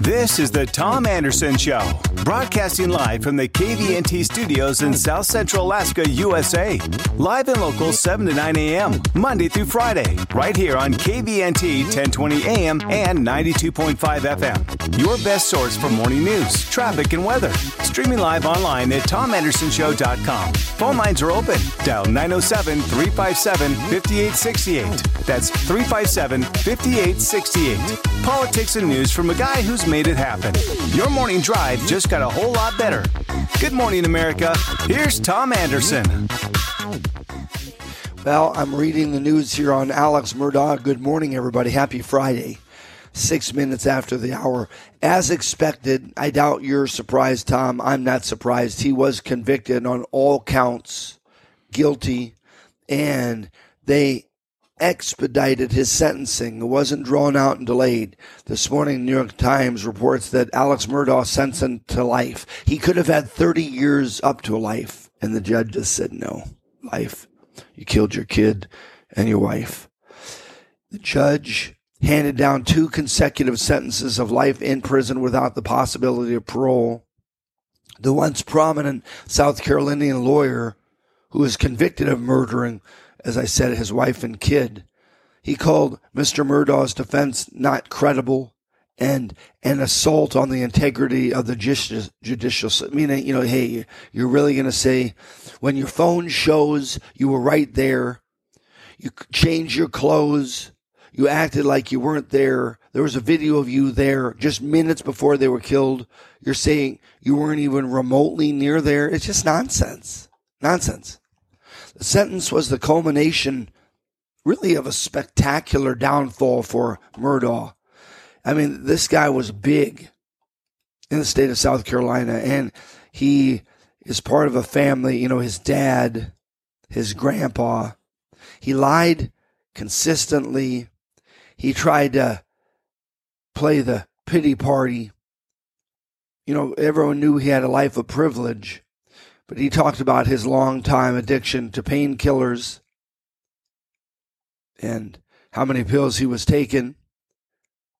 This is the Tom Anderson Show, broadcasting live from the KVNT studios in South Central Alaska, USA. Live and local 7 to 9 a.m., Monday through Friday, right here on KVNT 1020 a.m. and 92.5 FM. Your best source for morning news, traffic, and weather. Streaming live online at tomandersonshow.com. Phone lines are open. Dial 907 357 5868. That's 357 5868. Politics and news from a guy who's made it happen. Your morning drive just got a whole lot better. Good morning, America. Here's Tom Anderson. Well, I'm reading the news here on Alex Murdaugh. Good morning, everybody. Happy Friday. Six minutes after the hour. As expected, I doubt you're surprised, Tom. I'm not surprised. He was convicted on all counts, guilty, and they expedited his sentencing. It wasn't drawn out and delayed. This morning, New York Times reports that Alex Murdaugh sentenced to life. He could have had 30 years up to life, and the judge just said no. Life. You killed your kid and your wife. The judge handed down two consecutive sentences of life in prison without the possibility of parole. The once prominent South Carolinian lawyer who was convicted of murdering as I said, his wife and kid. He called Mr. Murdaugh's defense not credible and an assault on the integrity of the judicial, meaning, you know, hey, you're really going to say when your phone shows you were right there, you changed your clothes, you acted like you weren't there. There was a video of you there just minutes before they were killed. You're saying you weren't even remotely near there. It's just nonsense. Nonsense. Sentence was the culmination, really, of a spectacular downfall for Murdaugh. I mean, this guy was big in the state of South Carolina, and he is part of a family. You know, his dad, his grandpa, he lied consistently. He tried to play the pity party. You know, everyone knew he had a life of privilege but he talked about his long time addiction to painkillers and how many pills he was taking.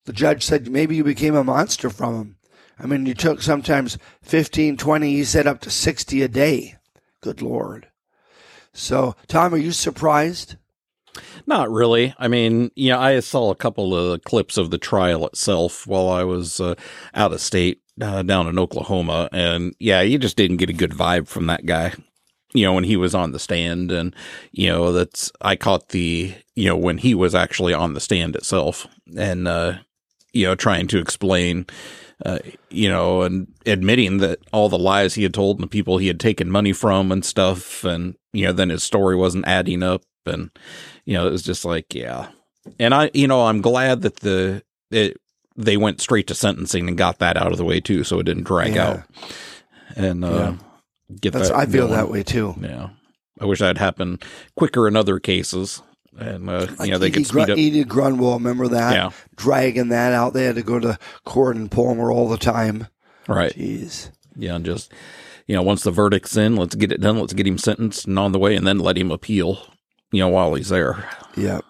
The judge said maybe you became a monster from him. I mean, you took sometimes 15, 20, he said up to 60 a day. Good Lord. So, Tom, are you surprised? Not really. I mean, know, I saw a couple of clips of the trial itself while I was uh, out of state uh, down in Oklahoma, and yeah, you just didn't get a good vibe from that guy. You know, when he was on the stand, and you know, that's I caught the you know when he was actually on the stand itself, and uh, you know, trying to explain. Uh, you know, and admitting that all the lies he had told and the people he had taken money from and stuff, and you know, then his story wasn't adding up, and you know, it was just like, yeah. And I, you know, I'm glad that the it they went straight to sentencing and got that out of the way too, so it didn't drag yeah. out. And uh, yeah. get That's, that. I feel going. that way too. Yeah, I wish that had happened quicker in other cases. And uh, like you know they Edie could speed Gr- up. Edie Grunwald, remember that? Yeah, dragging that out. They had to go to court in Palmer all the time. Right. Jeez. Yeah, and just you know, once the verdict's in, let's get it done. Let's get him sentenced and on the way, and then let him appeal. You know, while he's there. Yeah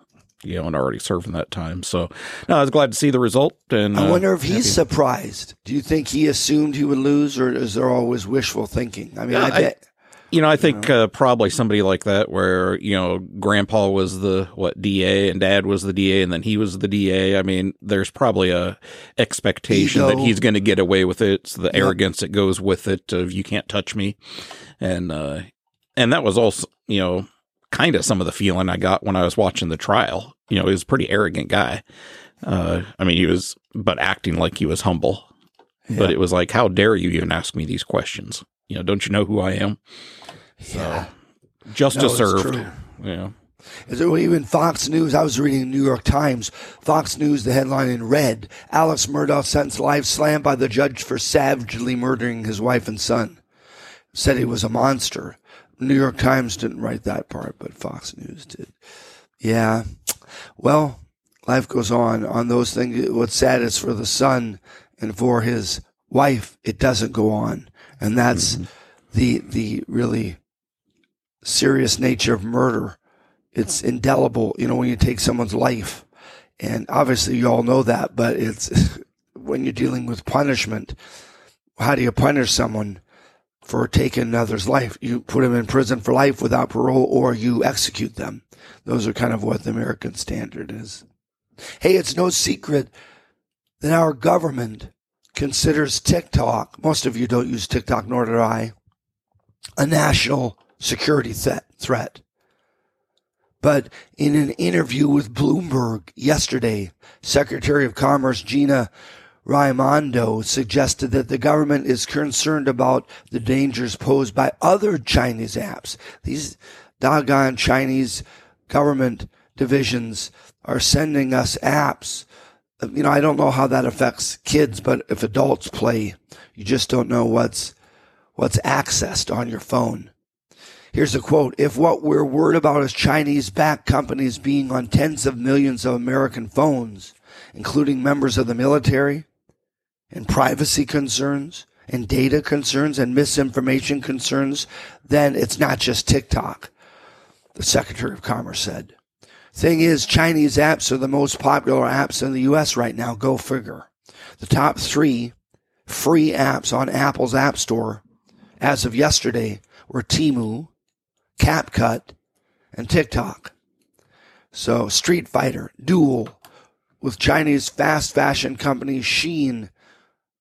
you know, and already serving that time. So, no, I was glad to see the result. And I wonder uh, if he's happy. surprised. Do you think he assumed he would lose, or is there always wishful thinking? I mean, yeah, I bet. You know, I think uh, probably somebody like that, where you know, Grandpa was the what DA and Dad was the DA, and then he was the DA. I mean, there's probably a expectation Ego. that he's going to get away with it. So the yep. arrogance that goes with it of you can't touch me, and uh, and that was also you know kind of some of the feeling I got when I was watching the trial. You know, he was a pretty arrogant guy. Uh, I mean, he was, but acting like he was humble. Yeah. But it was like, how dare you even ask me these questions? You know, don't you know who I am? Yeah. So, justice served. Yeah. Is there even Fox News? I was reading the New York Times. Fox News, the headline in red: Alex Murdaugh sentenced life slammed by the judge for savagely murdering his wife and son. Said he was a monster. New York Times didn't write that part, but Fox News did. Yeah. Well, life goes on on those things. What's sad is for the son and for his wife, it doesn't go on. And that's mm-hmm. the, the really serious nature of murder. It's indelible, you know, when you take someone's life. And obviously you all know that, but it's, when you're dealing with punishment. How do you punish someone for taking another's life? You put them in prison for life without parole or you execute them. Those are kind of what the American standard is. Hey, it's no secret that our government considers TikTok, most of you don't use TikTok, nor do I, a national security threat. threat. But in an interview with Bloomberg yesterday, Secretary of Commerce Gina Raimondo suggested that the government is concerned about the dangers posed by other Chinese apps. These doggone Chinese government divisions are sending us apps. You know, I don't know how that affects kids, but if adults play, you just don't know what's what's accessed on your phone. Here's a quote. If what we're worried about is Chinese backed companies being on tens of millions of American phones, including members of the military, and privacy concerns, and data concerns, and misinformation concerns, then it's not just TikTok, the Secretary of Commerce said. Thing is, Chinese apps are the most popular apps in the US right now. Go figure. The top three free apps on Apple's App Store as of yesterday were Temu, CapCut, and TikTok. So Street Fighter, Duel, with Chinese fast fashion company Shein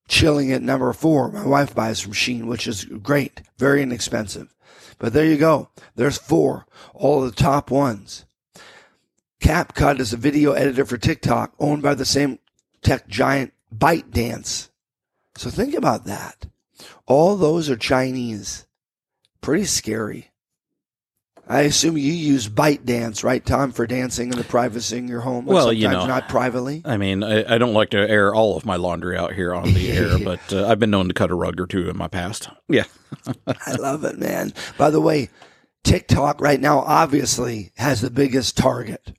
chilling at number four. My wife buys from Shein, which is great, very inexpensive. But there you go. There's four, all the top ones. CapCut is a video editor for TikTok owned by the same tech giant ByteDance. So think about that. All those are Chinese. Pretty scary. I assume you use ByteDance, right, Tom, for dancing in the privacy in your home. Well, you know, not privately. I mean, I, I, don't like to air all of my laundry out here on the air, but uh, I've been known to cut a rug or two in my past. Yeah, I love it, man. By the way, TikTok right now obviously has the biggest target.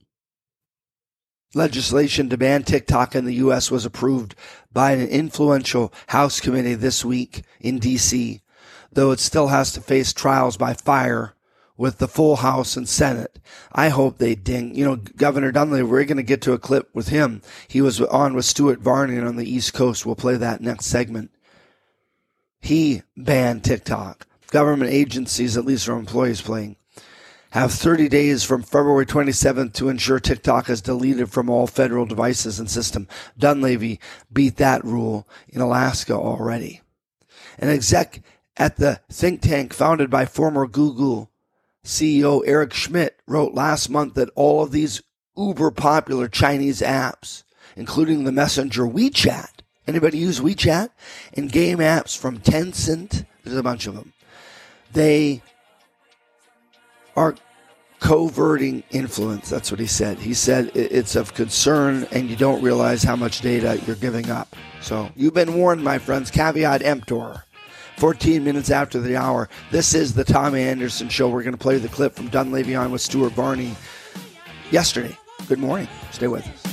Legislation to ban TikTok in the U.S. was approved by an influential House committee this week in D.C., though it still has to face trials by fire with the full House and Senate. I hope they ding. You know, Governor Dunleavy, we're going to get to a clip with him. He was on with Stuart Varney on the East Coast. We'll play that next segment. He banned TikTok. Government agencies, at least for employees playing, have 30 days from February 27th to ensure TikTok is deleted from all federal devices and system. Dunleavy beat that rule in Alaska already. An exec at the think tank founded by former Google CEO Eric Schmidt wrote last month that all of these uber popular Chinese apps, including the messenger WeChat, anybody use WeChat? And game apps from Tencent, there's a bunch of them. They are coverting influence. That's what he said. He said it's of concern and you don't realize how much data you're giving up. So you've been warned, my friends. Caveat emptor. 14 minutes after the hour. This is the Tommy Anderson Show. We're going to play the clip from Dunleavy on with Stuart Varney yesterday. Good morning. Stay with us.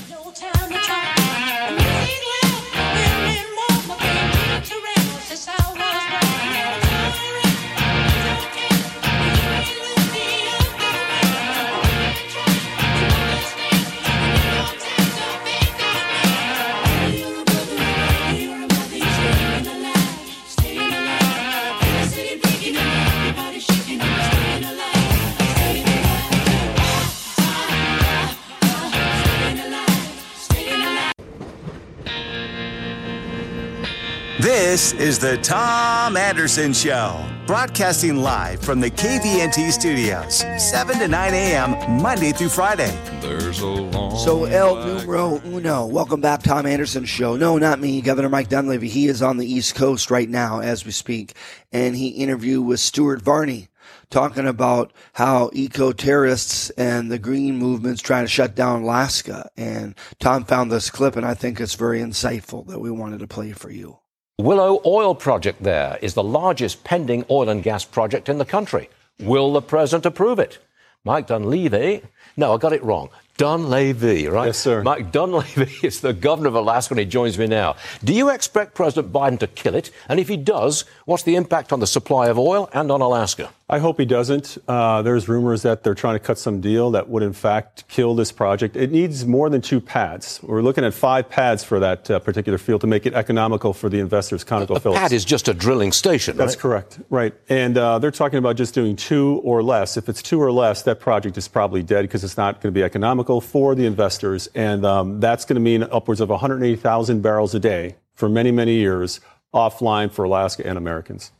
This is the Tom Anderson Show, broadcasting live from the KVNT studios, 7 to 9 a.m., Monday through Friday. There's a long So, El Numero Uno, welcome back, Tom Anderson Show. No, not me, Governor Mike Dunleavy. He is on the East Coast right now as we speak, and he interviewed with Stuart Varney talking about how eco terrorists and the green movement's trying to shut down Alaska. And Tom found this clip, and I think it's very insightful that we wanted to play for you. Willow Oil Project there is the largest pending oil and gas project in the country. Will the president approve it? Mike Dunleavy, no, I got it wrong. Dunleavy, right? Yes, sir. Mike Dunleavy is the governor of Alaska and he joins me now. Do you expect President Biden to kill it? And if he does, what's the impact on the supply of oil and on Alaska? I hope he doesn't. Uh, there's rumors that they're trying to cut some deal that would, in fact, kill this project. It needs more than two pads. We're looking at five pads for that uh, particular field to make it economical for the investors. A pad is just a drilling station, That's right? correct, right. And uh, they're talking about just doing two or less. If it's two or less, that project is probably dead because it's not going to be economical for the investors. And um, that's going to mean upwards of 180,000 barrels a day for many, many years offline for Alaska and Americans.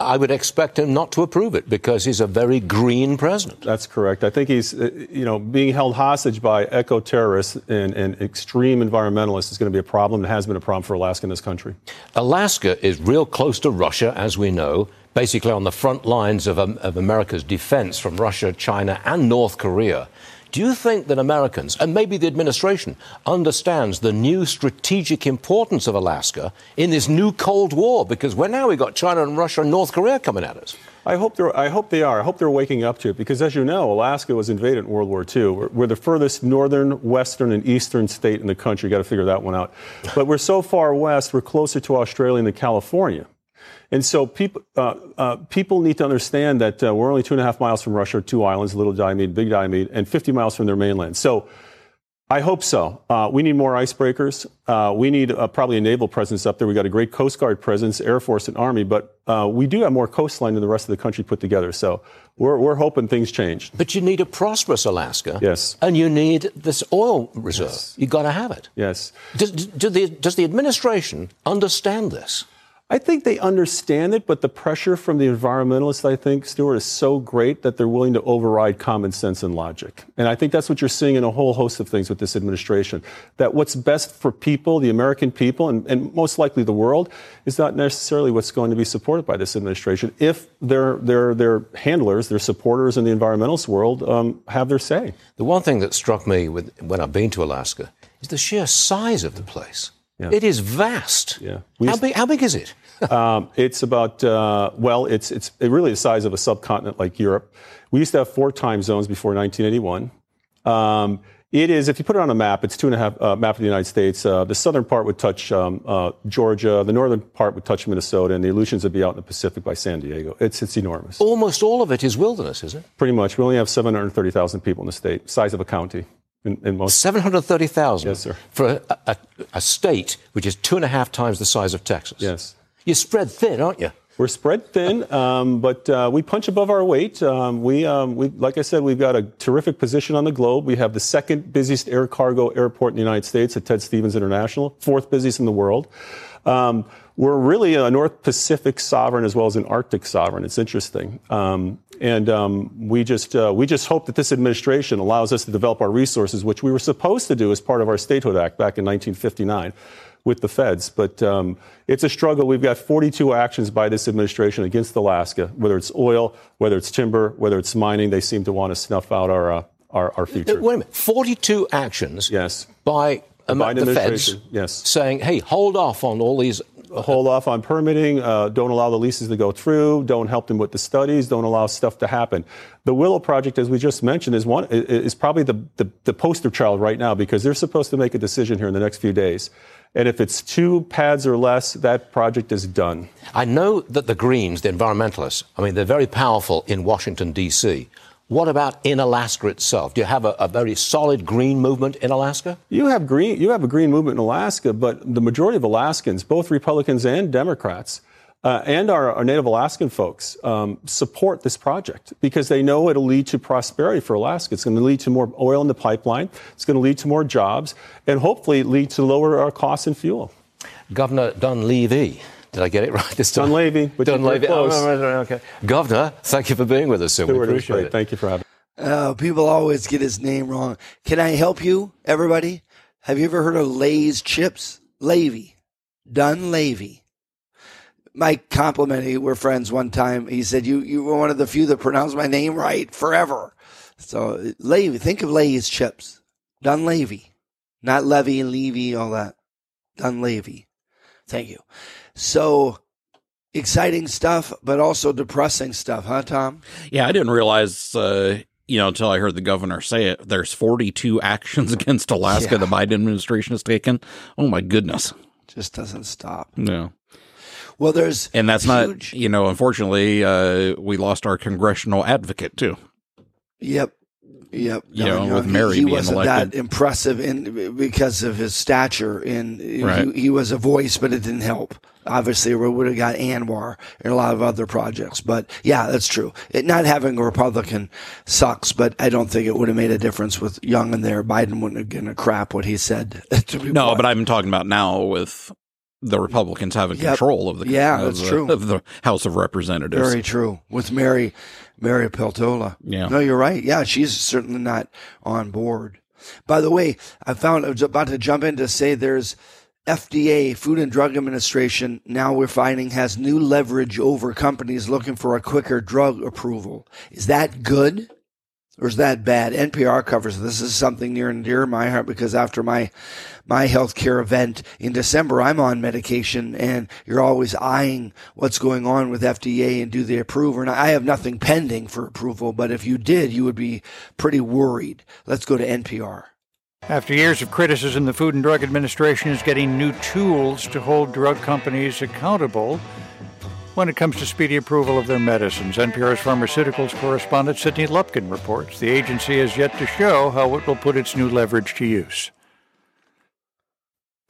I would expect him not to approve it because he's a very green president. That's correct. I think he's, uh, you know, being held hostage by eco terrorists and, and extreme environmentalists is going to be a problem. It has been a problem for Alaska in this country. Alaska is real close to Russia, as we know, basically on the front lines of, um, of America's defense from Russia, China, and North Korea. Do you think that Americans, and maybe the administration, understands the new strategic importance of Alaska in this new Cold War? Because we're now we've got China and Russia and North Korea coming at us. I hope they're. I hope they are. I hope they're waking up to it because, as you know, Alaska was invaded in World War II. We're, we're the furthest northern, western, and eastern state in the country. You got to figure that one out. But we're so far west. We're closer to Australia than California. And so people, uh, uh, people need to understand that uh, we're only two and a half miles from Russia, two islands, Little Diomede, Big Diomede, and 50 miles from their mainland. So I hope so. Uh, we need more icebreakers. Uh, we need uh, probably a naval presence up there. We've got a great Coast Guard presence, Air Force, and Army, but we do have more coastline than the rest of the country put together. So we're, we're hoping things change. But you need a prosperous Alaska. Yes. And you need this oil reserve. Yes. You've got to have it. Yes. Does, do the, does the administration understand this? I think they understand it, but the pressure from the environmentalists, I think, Stuart, is so great that they're willing to override common sense and logic. And I think that's what you're seeing in a whole host of things with this administration. That what's best for people, the American people, and, and most likely the world, is not necessarily what's going to be supported by this administration if their, their, their handlers, their supporters in the environmentalist world um, have their say. The one thing that struck me with, when I've been to Alaska is the sheer size of the place. Yeah. It is vast. Yeah. How big, how big is it? Um, it's about uh, well, it's it's really the size of a subcontinent like Europe. We used to have four time zones before 1981. Um, it is, if you put it on a map, it's two and a half uh, map of the United States. Uh, the southern part would touch um, uh, Georgia, the northern part would touch Minnesota, and the Aleutians would be out in the Pacific by San Diego. It's it's enormous. Almost all of it is wilderness, is it? Pretty much. We only have 730,000 people in the state, size of a county. In, in most 730,000? Yes, sir. For a, a, a state which is two and a half times the size of Texas? Yes. You're spread thin, aren't you? We're spread thin, um, but uh, we punch above our weight. Um, we, um, we, like I said, we've got a terrific position on the globe. We have the second busiest air cargo airport in the United States at Ted Stevens International, fourth busiest in the world. Um, we're really a North Pacific sovereign as well as an Arctic sovereign. It's interesting. Um, and um, we just uh, we just hope that this administration allows us to develop our resources, which we were supposed to do as part of our Statehood Act back in 1959 with the feds. But um, it's a struggle. We've got 42 actions by this administration against Alaska, whether it's oil, whether it's timber, whether it's mining. They seem to want to snuff out our uh, our, our future. Wait a minute. 42 actions. Yes. By um, the, the feds. Yes. Saying, hey, hold off on all these hold off on permitting, uh, don't allow the leases to go through, don't help them with the studies, don't allow stuff to happen. The Willow Project, as we just mentioned, is one is probably the, the, the poster child right now because they're supposed to make a decision here in the next few days. And if it's two pads or less, that project is done. I know that the Greens, the environmentalists, I mean, they're very powerful in Washington, D.C. What about in Alaska itself? Do you have a, a, very solid green movement in Alaska? You have green. You have a green movement in Alaska, but the majority of Alaskans, both Republicans and Democrats, uh, and our, our, Native Alaskan folks, um, support this project because they know it'll lead to prosperity for Alaska. It's going to lead to more oil in the pipeline. It's going to lead to more jobs, and hopefully lead to lower our costs in fuel. Governor Dunleavy did I get it right this time? Dunleavy. But Dunleavy. Oh, okay. Governor, thank you for being with us, sir. We appreciate it. Thank you for having me. Uh, people always get his name wrong. Can I help you, everybody? Have you ever heard of Lay's chips? Lavy. Dunleavy. Mike complimented We're friends one time. He said, you, you were one of the few that pronounced my name right forever. So, Lavy. Think of Lay's chips. Dunleavy. Not Levy and Levy, all that. Dunleavy. Thank you. So exciting stuff, but also depressing stuff, huh, Tom? Yeah, I didn't realize, uh, you know, until I heard the governor say it. There's 42 actions against Alaska yeah. the Biden administration has taken. Oh my goodness, just doesn't stop. No. Well, there's and that's huge- not you know. Unfortunately, uh, we lost our congressional advocate too. Yep. Yep. You know, Young, with he- Mary he, wasn't elected. that impressive in because of his stature. And Right. he, he was a voice, but it didn't help. Obviously, we would have got ANWR and a lot of other projects. But yeah, that's true. It, not having a Republican sucks, but I don't think it would have made a difference with Young in there. Biden wouldn't have given a crap what he said. No, but I'm talking about now with the Republicans having Yep. control of the Yeah, of that's the- true. of the House of Representatives. Very true. With Mary, Mary Peltola. Yeah. No, you're right. Yeah, she's certainly not on board. By the way, I found I was about to jump in to say there's FDA, Food and Drug Administration, now we're finding has new leverage over companies looking for a quicker drug approval. Is that good? Or is that bad? NPR covers this. This is something near and dear to my heart because after my my healthcare event in December, I'm on medication, and you're always eyeing what's going on with FDA and do they approve or not. I have nothing pending for approval, but if you did, you would be pretty worried. Let's go to NPR. After years of criticism, the Food and Drug Administration is getting new tools to hold drug companies accountable when it comes to speedy approval of their medicines. NPR's pharmaceuticals correspondent Sydney Lupkin reports the agency has yet to show how it will put its new leverage to use.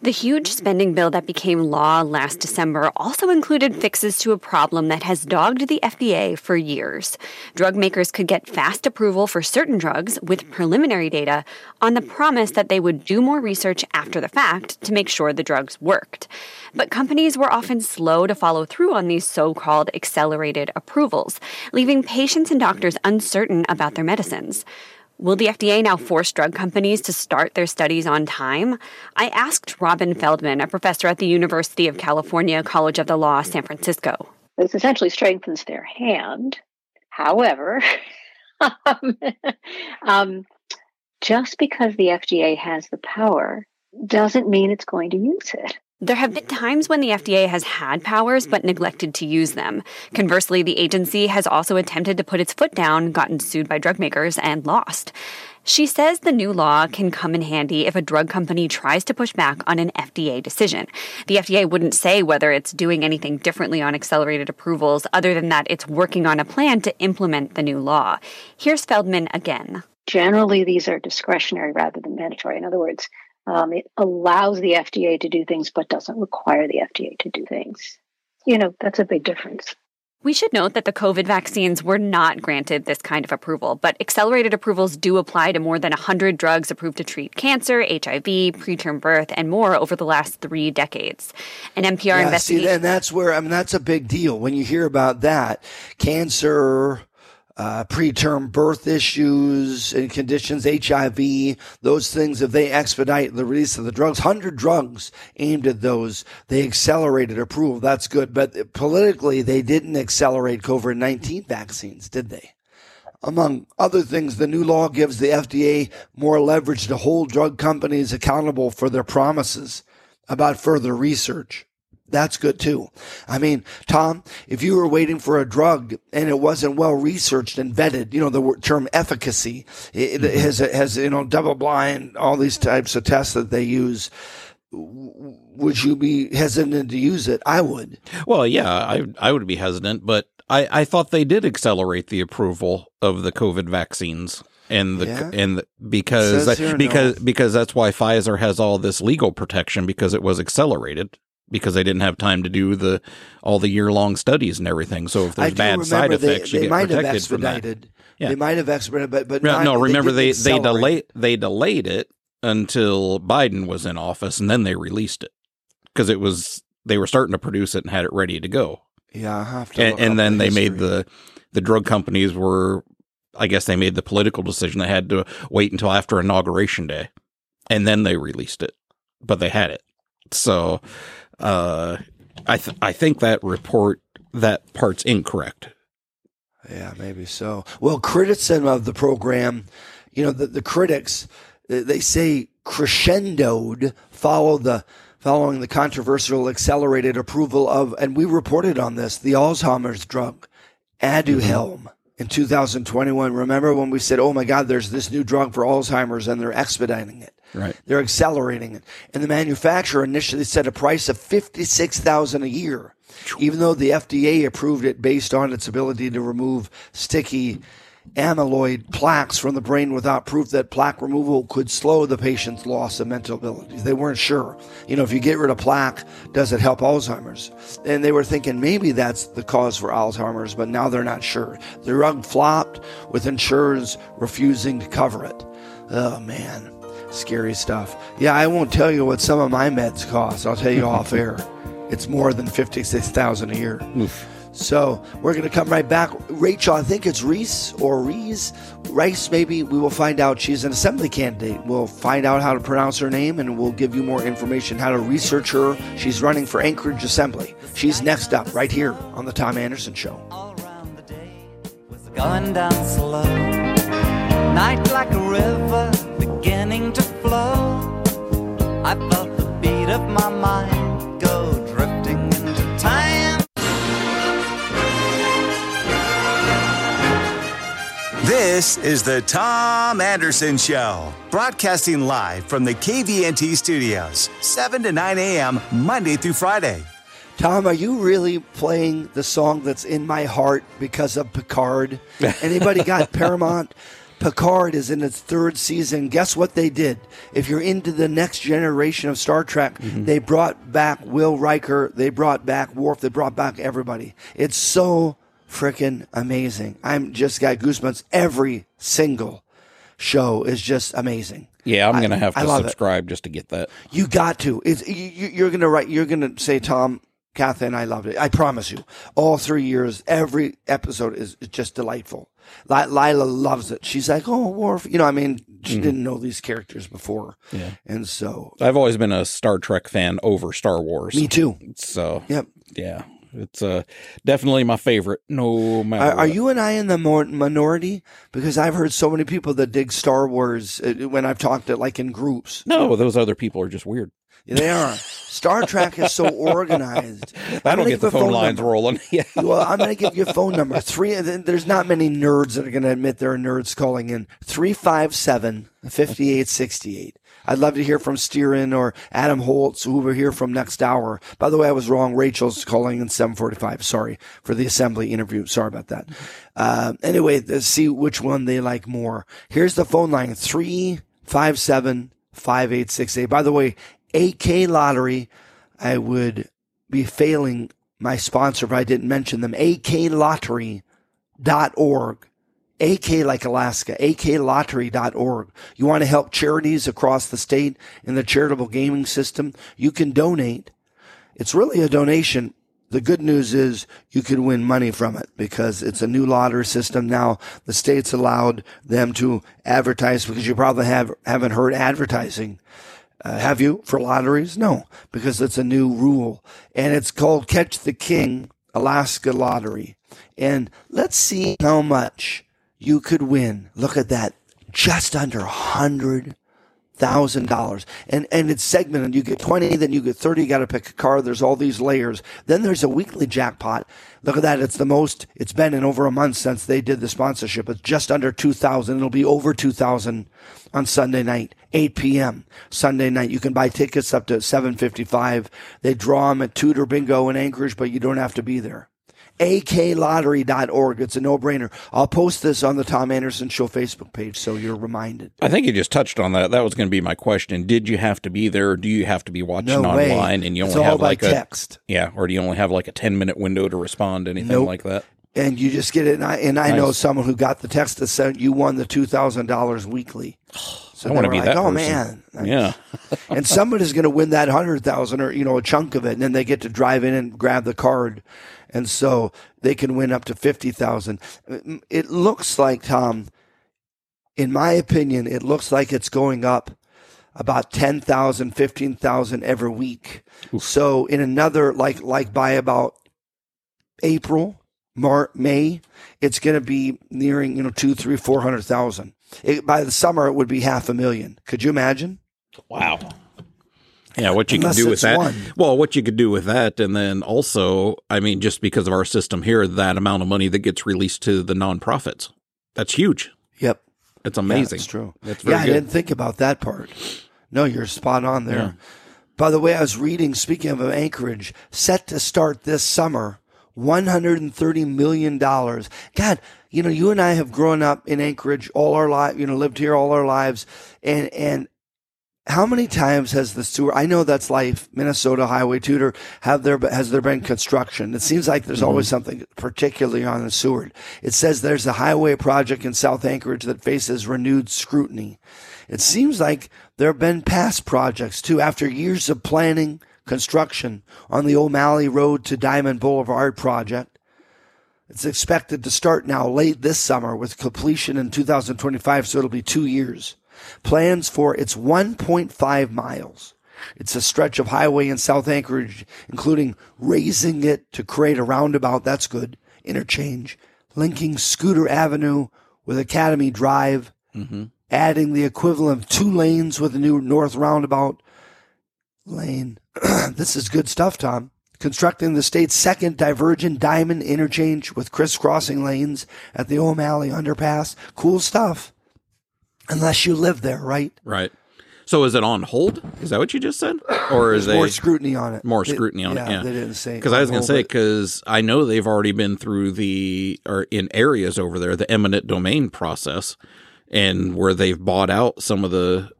The huge spending bill that became law last December also included fixes to a problem that has dogged the FDA for years. Drug makers could get fast approval for certain drugs with preliminary data on the promise that they would do more research after the fact to make sure the drugs worked. But companies were often slow to follow through on these so called accelerated approvals, leaving patients and doctors uncertain about their medicines. Will the FDA now force drug companies to start their studies on time? I asked Robin Feldman, a professor at the University of California College of the Law, San Francisco. This essentially strengthens their hand. However, um, um, just because the FDA has the power doesn't mean it's going to use it. There have been times when the FDA has had powers but neglected to use them. Conversely, the agency has also attempted to put its foot down, gotten sued by drug makers, and lost. She says the new law can come in handy if a drug company tries to push back on an FDA decision. The FDA wouldn't say whether it's doing anything differently on accelerated approvals other than that it's working on a plan to implement the new law. Here's Feldman again. Generally, these are discretionary rather than mandatory. In other words, um, it allows the FDA to do things but doesn't require the FDA to do things. You know, that's a big difference. We should note that the COVID vaccines were not granted this kind of approval, but accelerated approvals do apply to more than 100 drugs approved to treat cancer, HIV, preterm birth, and more over the last three decades. An NPR Yeah, see, investigation. and that's where I mean that's a big deal when you hear about that cancer, uh, preterm birth issues and conditions, HIV, those things. If they expedite the release of the drugs, hundred drugs aimed at those, they accelerated approval. That's good, but politically, they didn't accelerate COVID nineteen vaccines, did they? Among other things, the new law gives the FDA more leverage to hold drug companies accountable for their promises about further research. That's good too. I mean, Tom, if you were waiting for a drug and it wasn't well researched and vetted, you know, the term efficacy it, it mm-hmm. has, has, you know, double blind, all these types of tests that they use. Would you be hesitant to use it? I would. Well, yeah, I I would be hesitant, but I, I thought they did accelerate the approval of the COVID vaccines. And the Yeah? and the, because because no. because that's why Pfizer has all this legal protection because it was accelerated because they didn't have time to do the all the year long studies and everything. So if there's bad side they, effects, you they get might have protected from that. expedited. Yeah. They might have expedited, but but No, not- no, remember they they accelerate. delayed they delayed it until Biden was in office, and then they released it because it was they were starting to produce it and had it ready to go, Yeah, I have to. and, and then the they made the the drug companies were, I guess they made the political decision they had to wait until after inauguration day, and then they released it, but they had it, so uh, I th- I think that report that part's incorrect. Yeah, maybe so. Well, criticism of the program, you know, the, the critics, they say crescendoed follow the following the controversial accelerated approval of, and we reported on this, the Alzheimer's drug, Aduhelm. In 2021, remember when we said, "Oh my God, there's this new drug for Alzheimer's, and they're expediting it." Right. They're accelerating it. And the manufacturer initially set a price of 56,000 a year. Even though the FDA approved it based on its ability to remove sticky amyloid plaques from the brain without proof that plaque removal could slow the patient's loss of mental abilities. They weren't sure. You know, if you get rid of plaque, does it help Alzheimer's? And they were thinking maybe that's the cause for Alzheimer's, but now they're not sure. The drug flopped with insurers refusing to cover it. Oh man, scary stuff. Yeah, I won't tell you what some of my meds cost. I'll tell you off air. It's more than fifty-six thousand a year. Oof. So we're going to come right back. Rachel, I think it's Reese or Reese. Rice, maybe. We will find out. She's an assembly candidate. We'll find out how to pronounce her name and we'll give you more information how to research her. She's running for Anchorage Assembly. She's next up right here on The Tom Anderson Show. Going down slow, night like a river beginning to flow. I felt the beat of my mind go drifting into time. This is the Tom Anderson Show, broadcasting live from the KVNT studios, 7 to 9 a.m., Monday through Friday. Tom, are you really playing the song that's in my heart because of Picard? Anybody got Paramount? Picard is in its third season. Guess what they did? If you're into the next generation of Star Trek, mm-hmm. they brought back Will Riker, they brought back Worf, they brought back everybody. It's so freaking amazing. I'm just got goosebumps. Every single show is just amazing. Yeah, I'm going to have to love it. subscribe just to get that. You got to. It's you, you- you're gonna write. You're gonna say, Tom, Kathy, and I loved it. I promise you. All three years, every episode is is just delightful. Li- Lila loves it. She's like, oh, Worf. You know, I mean, she didn't know these characters before, Yeah. and so I've always been a Star Trek fan over Star Wars. me too. So, Yep. yeah, it's uh, definitely my favorite, no matter Are, are you and I in the minority? Because I've heard so many people that dig Star Wars uh, when I've talked to like in groups. No, those other people are just weird. They are. Star Trek is so organized. I'm don't get the a phone lines number. rolling. yeah. well, I'm going to give you a phone number. Three. There's not many nerds that are going to admit there are nerds calling in. 357 5868. I'd love to hear from Steerin or Adam Holtz, who we're here from next hour. By the way, I was wrong. Rachel's calling in 745. Sorry for the assembly interview. Sorry about that. Uh, anyway, let's see which one they like more. Here's the phone line 357 5868. By the way, AK Lottery, I would be failing my sponsor if I didn't mention them. aklottery.org. AK like Alaska, aklottery.org. You want to help charities across the state in the charitable gaming system? You can donate. It's really a donation. The good news is you can win money from it because it's a new lottery system now. The state's allowed them to advertise because you probably have haven't heard advertising. Uh, have you for lotteries? No, because it's a new rule and it's called Catch the King Alaska Lottery. And let's see how much you could win. Look at that. Just under a hundred thousand dollars. And and it's segmented. You get twenty, then you get thirty, you gotta pick a car There's all these layers. Then there's a weekly jackpot. Look at that. It's the most it's been in over a month since they did the sponsorship. It's just under two thousand. It'll be over two thousand on Sunday night, 8 p.m. Sunday night. You can buy tickets up to 755. They draw them at Tudor Bingo in Anchorage, but you don't have to be there aklottery.org. It's a no-brainer. I'll post this on the Tom Anderson Show Facebook page so you're reminded. I think you just touched on that. That was going to be my question. Did you have to be there? Or do you have to be watching No way. online and you It's only all have by like a text. yeah, or do you only have like a ten minute window to respond? to Anything Nope. like that? And you just get it. And I, and I know someone who got the text that said you won the $2,000 weekly. So I wanna be like, that Oh person." man. Yeah. and somebody's going to win that 100,000 or, you know, a chunk of it. And then they get to drive in and grab the card. And so they can win up to 50,000. It looks like, Tom, in my opinion, it looks like it's going up about 10,000, 15,000 every week. So in another, like, like by about April, Mar- May, it's going to be nearing, you know, two, three, four hundred thousand. It, by the summer, it would be half a million. Could you imagine? Wow. Yeah, what you Unless could do with that. one. Well, what you could do with that, and then also, I mean, just because of our system here, that amount of money that gets released to the nonprofits, that's huge. Yep. It's Yeah, amazing. that's true. That's yeah, I good. didn't think about that part. No, you're spot on there. By the way, I was reading, speaking of Anchorage, set to start this summer, $130 million. God, you know, you and I have grown up in Anchorage all our life, you know, lived here all our lives. And, and how many times has the sewer? I know that's life. Minnesota Highway Tudor. Have there has there been construction? It seems like there's always mm-hmm. something, particularly on the Seward. It says there's a highway project in South Anchorage that faces renewed scrutiny. It seems like there have been past projects too. After years of planning, construction on the O'Malley Road to Diamond Boulevard project, it's expected to start now late this summer with completion in 2025. So it'll be two years plans for its 1.5 miles. It's a stretch of highway in South Anchorage, including raising it to create a roundabout. That's good. Interchange, linking Scooter Avenue with Academy Drive, mm-hmm. adding the equivalent of two lanes with a new north roundabout lane. this is good stuff, Tom. Constructing the state's second divergent diamond interchange with crisscrossing lanes at the O'Malley underpass. Cool stuff unless you live there, right? Right. So is it on hold? Is that what you just said, or is more scrutiny on it. more They- scrutiny on yeah, it? Yeah, they didn't say because I was going to say because I know they've already been through the or in areas over there the eminent domain process, and where they've bought out some of the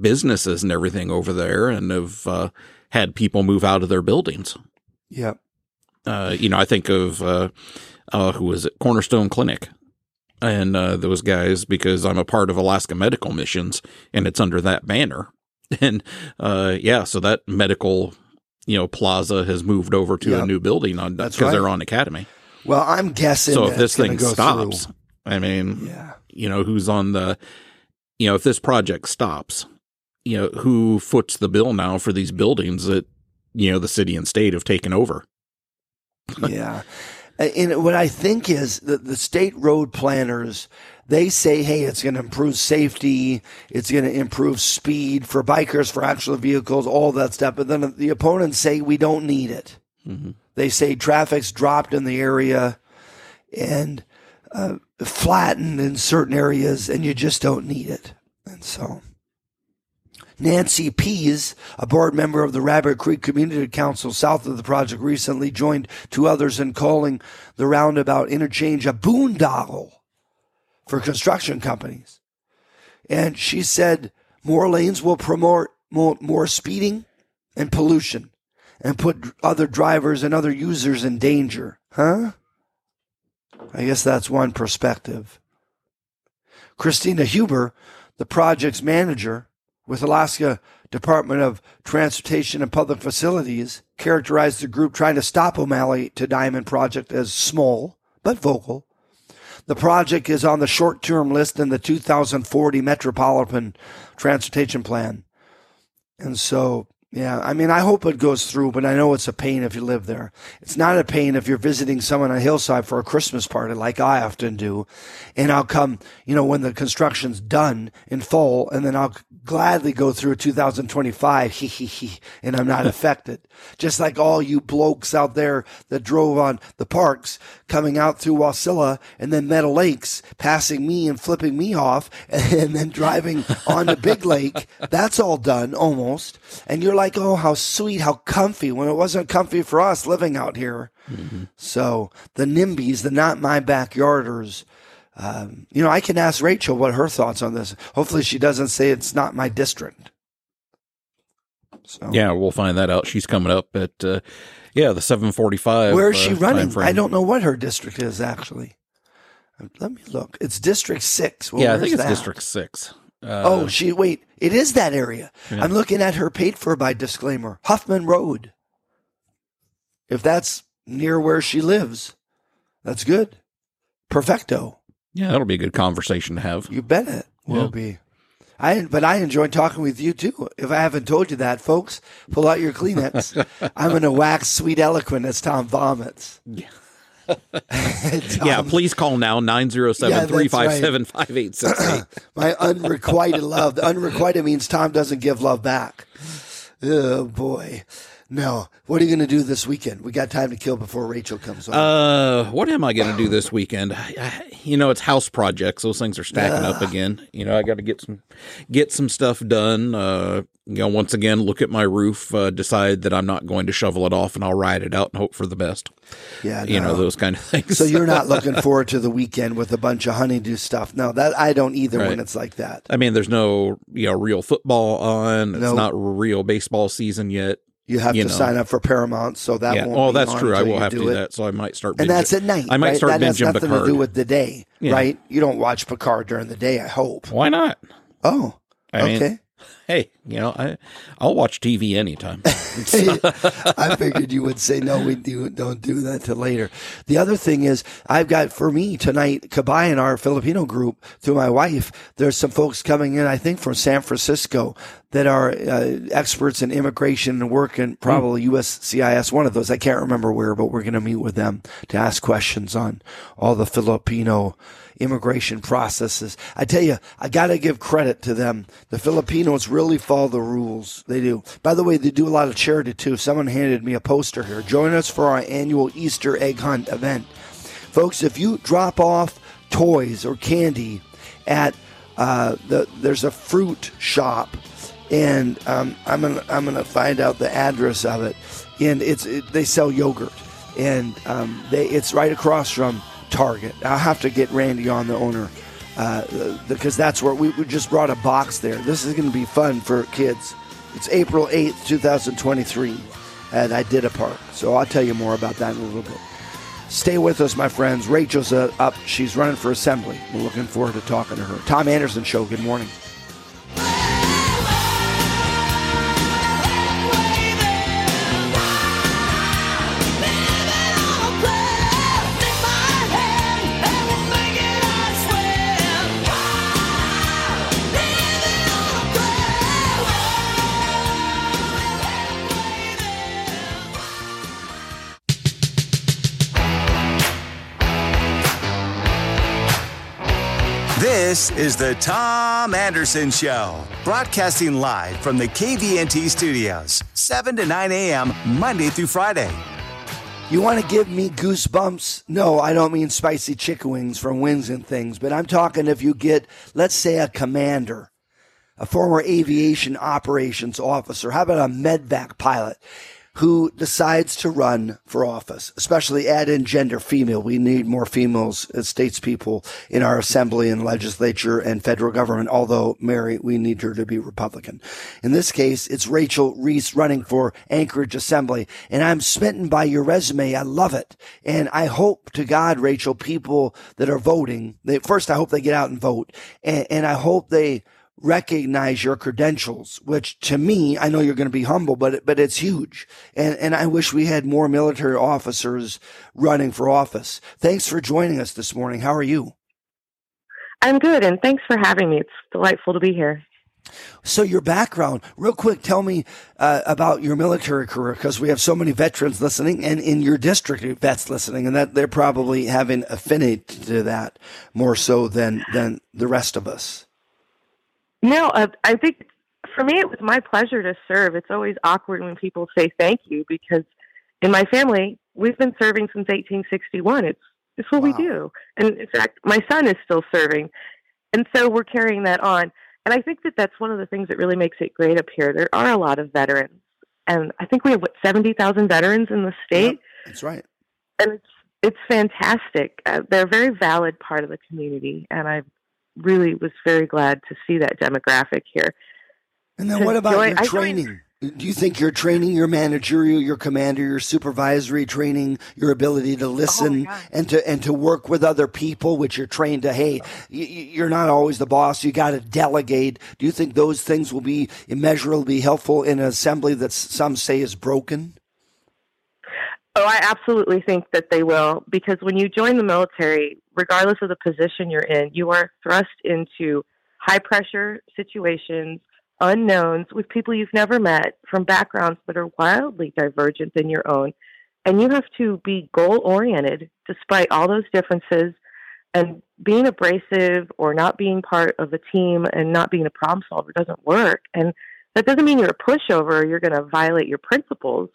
businesses and everything over there, and have uh, had people move out of their buildings. Yep. Uh, you know, I think of uh, uh, who was it, Cornerstone Clinic, and uh, those guys because I'm a part of Alaska Medical Missions, and it's under that banner. And uh, yeah, so that medical, you know, plaza has moved over to Yep. a new building on That's because they're on Academy. Well, I'm guessing. So if this thing stops, through. I mean, yeah, you know, who's on the, you know, if this project stops, you know, who foots the bill now for these buildings that, you know, the city and state have taken over? yeah. And what I think is that the state road planners, they say, hey, it's going to improve safety. It's going to improve speed for bikers, for actual vehicles, all that stuff. But then the opponents say we don't need it. They say traffic's dropped in the area and uh, flattened in certain areas, and you just don't need it. And so. Nancy Pease, a board member of the Rabbit Creek Community Council south of the project, recently joined two others in calling the roundabout interchange a boondoggle for construction companies. And she said more lanes will promote more, more speeding and pollution and put other drivers and other users in danger. Huh? I guess that's one perspective. Christina Huber, the project's manager with Alaska Department of Transportation and Public Facilities, characterized the group trying to stop O'Malley to Diamond project as small but vocal. The project is on the short term list in the 2040 Metropolitan Transportation Plan. And so, yeah, I mean, I hope it goes through, but I know it's a pain if you live there. It's not a pain if you're visiting someone on a hillside for a Christmas party, like I often do. And I'll come, you know, when the construction's done in fall, and then I'll gladly go through 2025, hee hee hee, and I'm not affected. Just like all you blokes out there that drove on the parks coming out through Wasilla and then Meadow Lakes, passing me and flipping me off, and then driving on to Big Lake. That's all done almost. And you're like, oh, how sweet, how comfy, when it wasn't comfy for us living out here. So the NIMBYs, the not my backyarders, um, you know, I can ask Rachel what her thoughts on this. Hopefully, she doesn't say it's not my district. So Yeah, we'll find that out. She's coming up at, uh, yeah, the 745. where is she uh, running? I don't know what her district is actually. Let me look. It's District Six. Well, yeah, I think it's that? District 6. Uh, Oh, she wait. It is that area. I'm looking at her paid for by disclaimer. Huffman Road. If that's near where she lives, that's good. Perfecto. yeah, that'll be a good conversation to have. You bet it will Yeah. be. I but I enjoy talking with you too. If I haven't told you that, folks, pull out your Kleenex. I'm gonna wax sweet eloquent as Tom vomits. yeah, please call now 907 357 5868. My unrequited love. The unrequited means Tom doesn't give love back. Oh boy. No. What are you going to do this weekend? We got time to kill before Rachel comes on. Uh, what am I going to do this weekend? I, you know, it's house projects. Those things are stacking up again. You know, I got to get some get some stuff done. Uh, you know, once again, look at my roof, uh, decide that I'm not going to shovel it off, and I'll ride it out and hope for the best. yeah, You know, those kind of things. So you're not looking forward to the weekend with a bunch of honeydew stuff. No, that I don't either when it's like that. I mean, there's no you know real football on. It's No. not real baseball season yet. You have You to know. sign up for Paramount, so that yeah. won't Oh, be that's true. I will have to do it. that. So I might start. And that's at night. I might right? start that has binging nothing Picard. to do with the day, Yeah. right? You don't watch Picard during the day. I hope. Why not? Oh, I mean, okay. Hey, you know, I I'll watch TV anytime. I figured you would say no. We do don't do that till later. The other thing is, I've got for me tonight, Kabay in our Filipino group through my wife. There's some folks coming in, I think, from San Francisco that are uh, experts in immigration and work in probably USCIS. One of those, I can't remember where, but we're going to meet with them to ask questions on all the Filipino immigration processes. I tell you, I got to give credit to them. The Filipinos really follow the rules. They do. By the way, they do a lot of charity too. Someone handed me a poster here. Join us for our annual Easter egg hunt event. Folks, if you drop off toys or candy at uh, the there's a fruit shop, and um, I'm gonna I'm gonna find out the address of it, and it's it, they sell yogurt, and um, they it's right across from Target. I'll have to get Randy on the owner. Uh, because that's where we, we just brought a box there. This is going to be fun for kids. It's April 8th, 2023 and I did a Park. So I'll tell you more about that in a little bit. Stay with us, my friends. Rachel's uh, up. She's running for assembly. We're looking forward to talking to her. Tom Anderson Show, good morning. This is the Tom Anderson Show, broadcasting live from the KVNT studios, 7 to 9 a.m., Monday through Friday. You want to give me goosebumps? No, I don't mean spicy chicken wings from Wings and Things, but I'm talking if you get, let's say, a commander, a former aviation operations officer, how about a medevac pilot who decides to run for office, especially add in gender female. We need more females as statespeople in our assembly and legislature and federal government, although Mary, we need her to be Republican. In this case, it's Rachel Reese running for Anchorage Assembly, and I'm smitten by your resume. I love it. And I hope to God, Rachel, people that are voting, they, first, I hope they get out and vote. And, and I hope they recognize your credentials, which to me, I know you're going to be humble, but, but it's huge. And, and I wish we had more military officers running for office. Thanks for joining us this morning. How are you? I'm good, and thanks for having me. It's delightful to be here. So your background, real quick, tell me uh, about your military career because we have so many veterans listening, and in your district, vets listening, and that they're probably having affinity to that more so than than the rest of us. No, uh, I think for me, it was my pleasure to serve. It's always awkward when people say thank you because in my family, we've been serving since 1861. It's it's what we do, and in fact, my son is still serving, and so we're carrying that on. And I think that that's one of the things that really makes it great up here. There are a lot of veterans, and I think we have what 70,000 veterans in the state. That's right. and it's it's fantastic. Uh, they're a very valid part of the community, and I really was very glad to see that demographic here. And then what about join- your training? Do you think your training, your managerial, your commander, your supervisory training, your ability to oh, listen God. and to and to work with other people, which you're trained to, hey, you're not always the boss. You got to delegate. Do you think those things will be immeasurably helpful in an assembly that some say is broken? Oh, I absolutely think that they will because when you join the military, regardless of the position you're in, you are thrust into high pressure situations, unknowns with people you've never met from backgrounds that are wildly divergent than your own. And you have to be goal oriented despite all those differences and being abrasive or not being part of a team and not being a problem solver doesn't work. And that doesn't mean you're a pushover you're going to violate your principles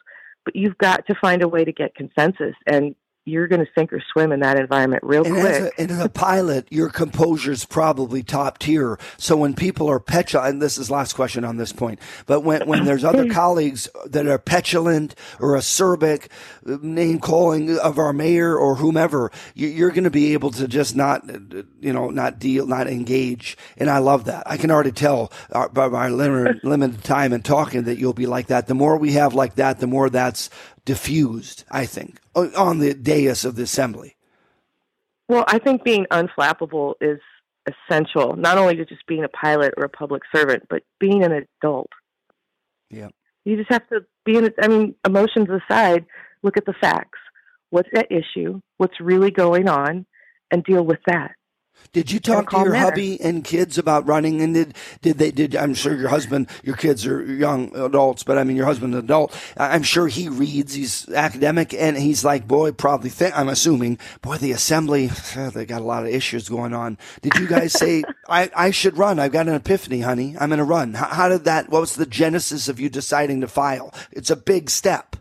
but you've got to find a way to get consensus. And you're going to sink or swim in that environment real and quick. As a, and as a pilot, your composure is probably top tier. So when people are petulant, and this is last question on this point, but when, when there's other colleagues that are petulant or acerbic, name calling of our mayor or whomever, you, are going to be able to just not, you know, not deal, not engage. And I love that. I can already tell uh, by my limited, limited time and talking that you'll be like that. The more we have like that, the more that's diffused, I think, on the dais of the assembly. Well, I think being unflappable is essential, not only to just being a pilot or a public servant, but being an adult. Yeah. You just have to be in it. I mean, emotions aside, look at the facts. What's at issue? What's really going on? And deal with that. Did you talk to your manner. hubby and kids about running? And did did they did? I'm sure your husband, your kids are young adults, but I mean your husband's an adult. I'm sure he reads. He's academic, and he's like, boy, probably think. I'm assuming, boy, the assembly, they got a lot of issues going on. Did you guys say I I should run? I've got an epiphany, honey. I'm going to run. How, how did that? What was the genesis of you deciding to file? It's a big step.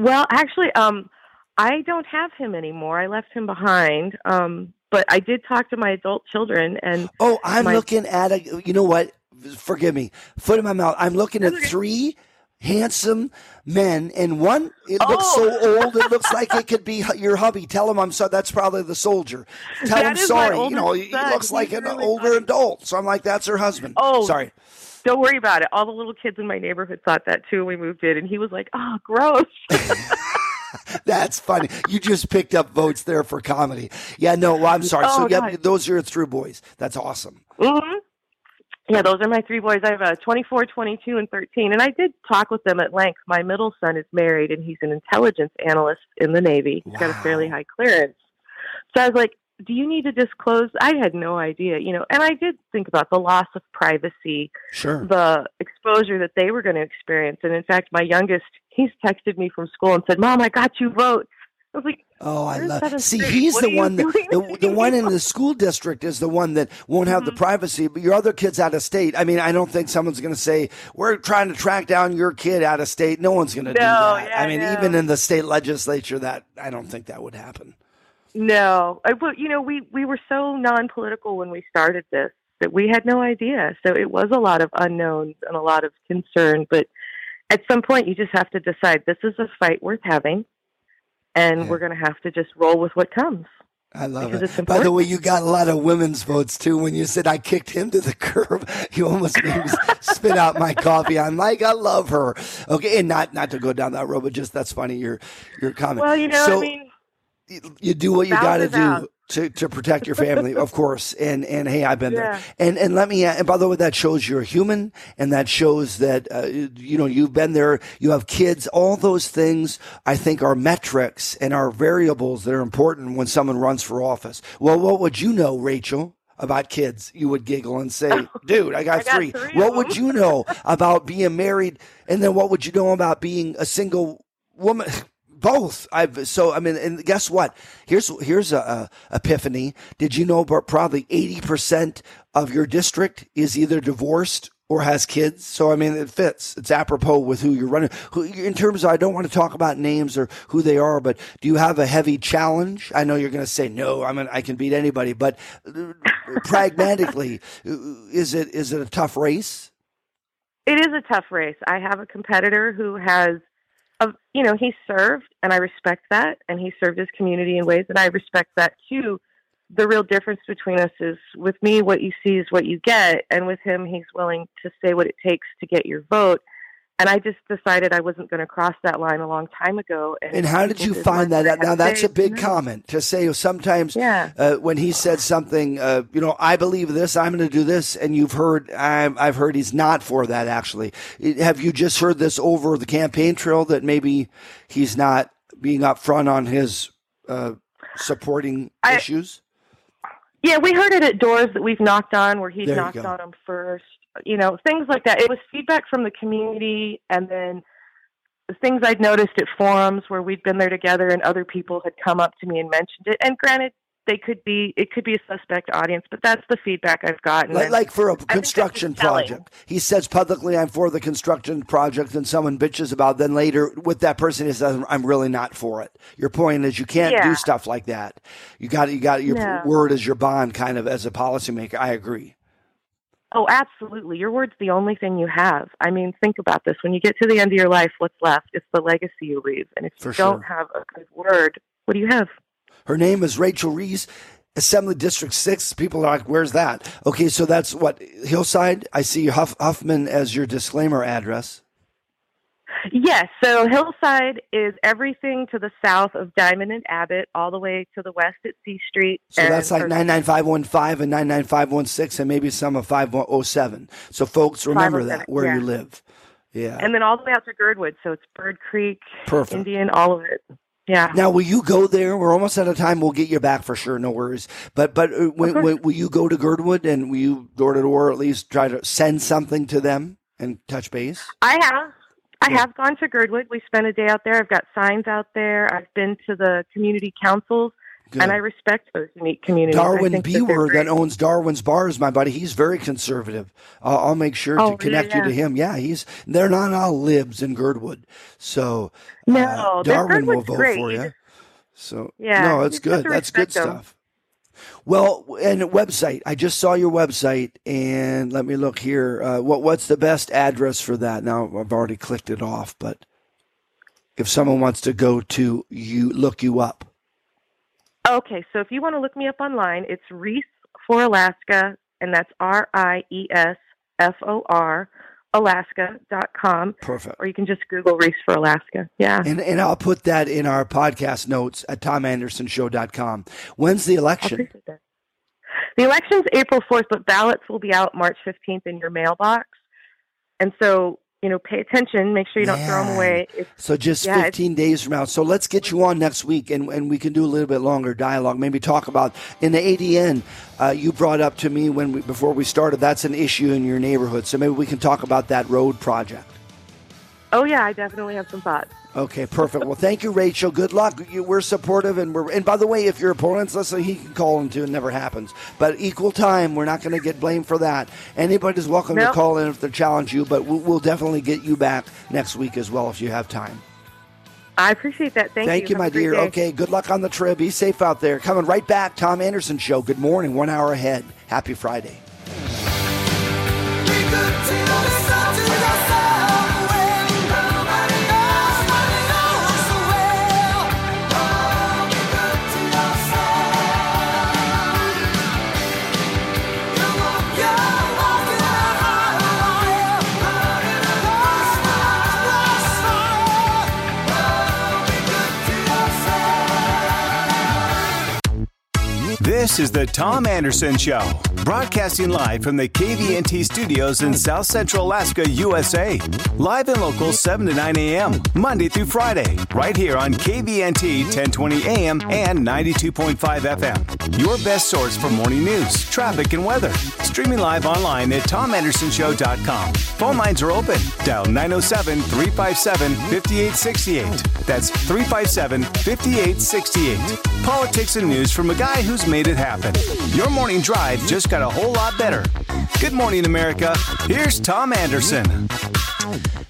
Well, actually, um, I don't have him anymore. I left him behind. Um, but I did talk to my adult children and Oh, I'm my, looking at a you know what? Forgive me. Foot in my mouth. I'm looking at three handsome men and one it oh. looks so oh. old it looks like it could be your hubby. Tell him I'm sorry. That's probably the soldier. Tell that him sorry. You know, son. he looks He's like an really older funny. adult. So I'm like that's her husband. Oh, sorry. Don't worry about it. All the little kids in my neighborhood thought that too when we moved in and he was like, "Oh, gross." That's funny. You just picked up votes there for comedy. Yeah, no, well, I'm sorry. Oh, so, yeah, God. those are your three boys. That's awesome. Mm-hmm. Yeah, those are my three boys. I have a 24, 22, and 13. And I did talk with them at length. My middle son is married and he's an intelligence analyst in the Navy. He's got a fairly high clearance. So I was like, do you need to disclose? I had no idea, you know, and I did think about the loss of privacy, Sure. the exposure that they were going to experience. And in fact, my youngest, he's texted me from school and said, Mom, I got you vote. I was like, Oh, I love. See, he's What the one that the, the one in the school district is the one that won't have Mm-hmm. the privacy. But your other kids out of state. I mean, I don't think someone's going to say we're trying to track down your kid out of state. No one's going to do that. yeah, I mean, no. even in the state legislature, that I don't think that would happen. No, I, but you know, we we were so non-political when we started this that we had no idea. So it was a lot of unknowns and a lot of concern. But at some point, you just have to decide this is a fight worth having, and Yeah. we're going to have to just roll with what comes. I love it. By the way, you got a lot of women's votes too. When you said I kicked him to the curb, you almost made me spit out my coffee. I'm like, I love her. Okay, and not not to go down that road, but just that's funny. Your your comment. Well, you know, So- I mean, you do what you got to do. To, to protect your family, of course. And and hey, I've been Yeah. there. And and let me. And by the way, that shows you're human, and that shows that uh, you know you've been there. You have kids. All those things, I think, are metrics and are variables that are important when someone runs for office. Well, what would you know, Rachel? About kids, you would giggle and say, "Dude, I got, I got three. three What would you know about being married? And then what would you know about being a single woman? Both. I've so I mean, and guess what? Here's here's a, a epiphany. Did you know about probably eighty percent of your district is either divorced or has kids? So I mean, it fits. It's apropos with who you're running. Who, in terms of, I don't want to talk about names or who they are, but do you have a heavy challenge? I know you're going to say no. I mean, I can beat anybody, but uh, pragmatically, is it is it a tough race? it is a tough race. I have a competitor who has, a, you know, he served, and I respect that, and he served his community in ways and I respect that too. The real difference between us is with me, what you see is what you get, and with him, he's willing to say what it takes to get your vote. And I just decided I wasn't going to cross that line a long time ago. And how did you find that out? Now that's a big comment to say. Sometimes, Yeah. uh, when he said something, uh, you know, I believe this, I'm going to do this, and you've heard, I'm, I've heard he's not for that. Actually, have you just heard this over the campaign trail that maybe he's not being upfront on his uh, supporting I- issues? Yeah, we heard it at doors that we've knocked on where he's knocked on them first. You know, things like that. It was feedback from the community and then the things I'd noticed at forums where we'd been there together and other people had come up to me and mentioned it. And granted, they could be it could be a suspect audience, but that's the feedback I've gotten. Like, like for a construction project, he says publicly, "I'm for the construction project," and someone bitches about. Then later, with that person, he says, "I'm really not for it." Your point is, you can't do stuff like that. You got you got your No. word as your bond, kind of as a policymaker. I agree. Oh, absolutely. Your word's the only thing you have. I mean, think about this. When you get to the end of your life, what's left? It's the legacy you leave. And if For you don't have a good word, what do you have? Her name is Rachel Reese, Assembly District Six. People are like, "Where's that?" Okay, so that's what Hillside. I see Huff, Huffman as your disclaimer address. Yes. So Hillside is everything to the south of Diamond and Abbott, all the way to the west at C Street. So that's like or- nine nine five one five and nine nine five one six, and maybe some of five one oh seven. So folks, remember that where you live. Yeah. And then all the way out to Girdwood. So it's Bird Creek, Perfect. Indian, all of it. Yeah. Now, will you go there? We're almost out of time. We'll get you back for sure. No worries. But but uh, when, when, will you go to Girdwood and will you door to door at least try to send something to them and touch base? I have. I have gone to Girdwood. We spent a day out there. I've got signs out there. I've been to the community councils, Good. and I respect those unique communities. Darwin think that Beaver that owns Darwin's Bars, my buddy. He's very conservative. I'll, I'll make sure Oh, to connect yeah, you to him. Yeah, he's they're not all libs in Girdwood, so No, uh, Darwin will vote great. for You. So Yeah, no, it's good. That's good respect 'em. stuff. Well, and website. I just saw your website, and let me look here. Uh, what what's the best address for that? Now I've already clicked it off, but if someone wants to go to you, look you up. Okay, so if you want to look me up online, it's Reese for Alaska, and that's R I E S F O R Alaska.com. Perfect. Or you can just Google Reese for Alaska. Yeah. And and I'll put that in our podcast notes at tomandersonshow.com. When's the election? The election's April 4th, but ballots will be out March 15th in your mailbox. And so, you know, pay attention. Make sure you don't throw them away. It's, So just Yeah, 15 days from now. So let's get you on next week and, and we can do a little bit longer dialogue. Maybe talk about in the ADN. Uh, you brought up to me when we, before we started, that's an issue in your neighborhood. So maybe we can talk about that road project. Oh, yeah, I definitely have some thoughts. Okay, perfect. Well, thank you, Rachel. Good luck. You- We're supportive, and we're. And by the way, if your opponent's listening, he can call in too. It never happens. But equal time, we're not going to get blamed for that. Anybody's welcome to call in if they challenge you. But we'll, we'll definitely get you back next week as well if you have time. I appreciate that. Thank, you. Thank you, Have my dear. day. Okay, good luck on the trip. Be safe out there. Coming right back, Tom Anderson Show. Good morning. One hour ahead. Happy Friday. This is the Tom Anderson Show, broadcasting live from the KVNT studios in South Central Alaska, USA. Live and local 7 to 9 a.m., Monday through Friday, right here on KVNT 1020 AM and 92.5 FM. Your best source for morning news, traffic, and weather. Streaming live online at tomandersonshow.com. Phone lines are open. Dial 907 357 5868. That's 357 5868. Politics and news from a guy who's made it happen. Your morning drive just got a whole lot better. Good morning, America. Here's Tom Anderson.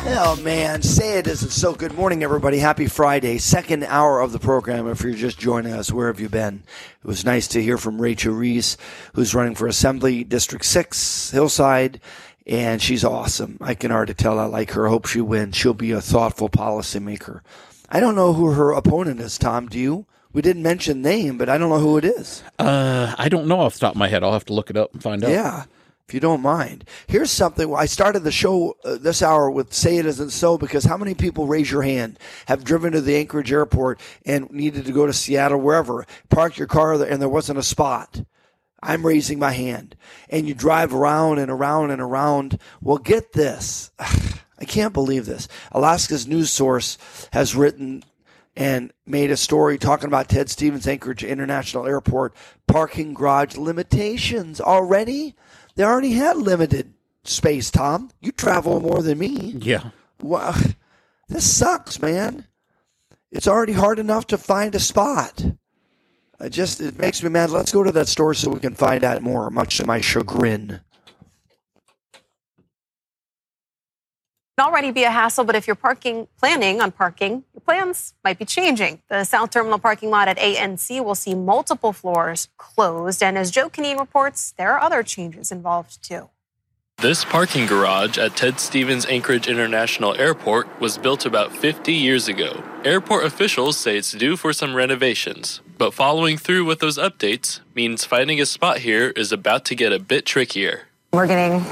Oh man, say it isn't so. Good morning, everybody. Happy Friday, second hour of the program. If you're just joining us, where have you been? It was nice to hear from Rachel Reese, who's running for Assembly District Six, Hillside, and she's awesome. I can already tell I like her. Hope she wins. She'll be a thoughtful policymaker. I don't know who her opponent is. Tom, do you? We didn't mention name, but I don't know who it is. Uh, I don't know off the top of my head. I'll have to look it up and find out. Yeah, if you don't mind. Here's something. I started the show uh, this hour with "Say It Isn't So" because how many people raise your hand have driven to the Anchorage airport and needed to go to Seattle, wherever, parked your car there, and there wasn't a spot. I'm raising my hand, and you drive around and around and around. Well, get this. I can't believe this. Alaska's news source has written and made a story talking about Ted Stevens Anchorage International Airport parking garage limitations already. They already had limited space, Tom. You travel more than me. Yeah. Wow. This sucks, man. It's already hard enough to find a spot. It just it makes me mad. Let's go to that store so we can find out more. Much to my chagrin. Already be a hassle, but if you're parking, planning on parking, your plans might be changing. The South Terminal parking lot at ANC will see multiple floors closed. And as Joe Canine reports, there are other changes involved too. This parking garage at Ted Stevens Anchorage International Airport was built about 50 years ago. Airport officials say it's due for some renovations, but following through with those updates means finding a spot here is about to get a bit trickier. We're getting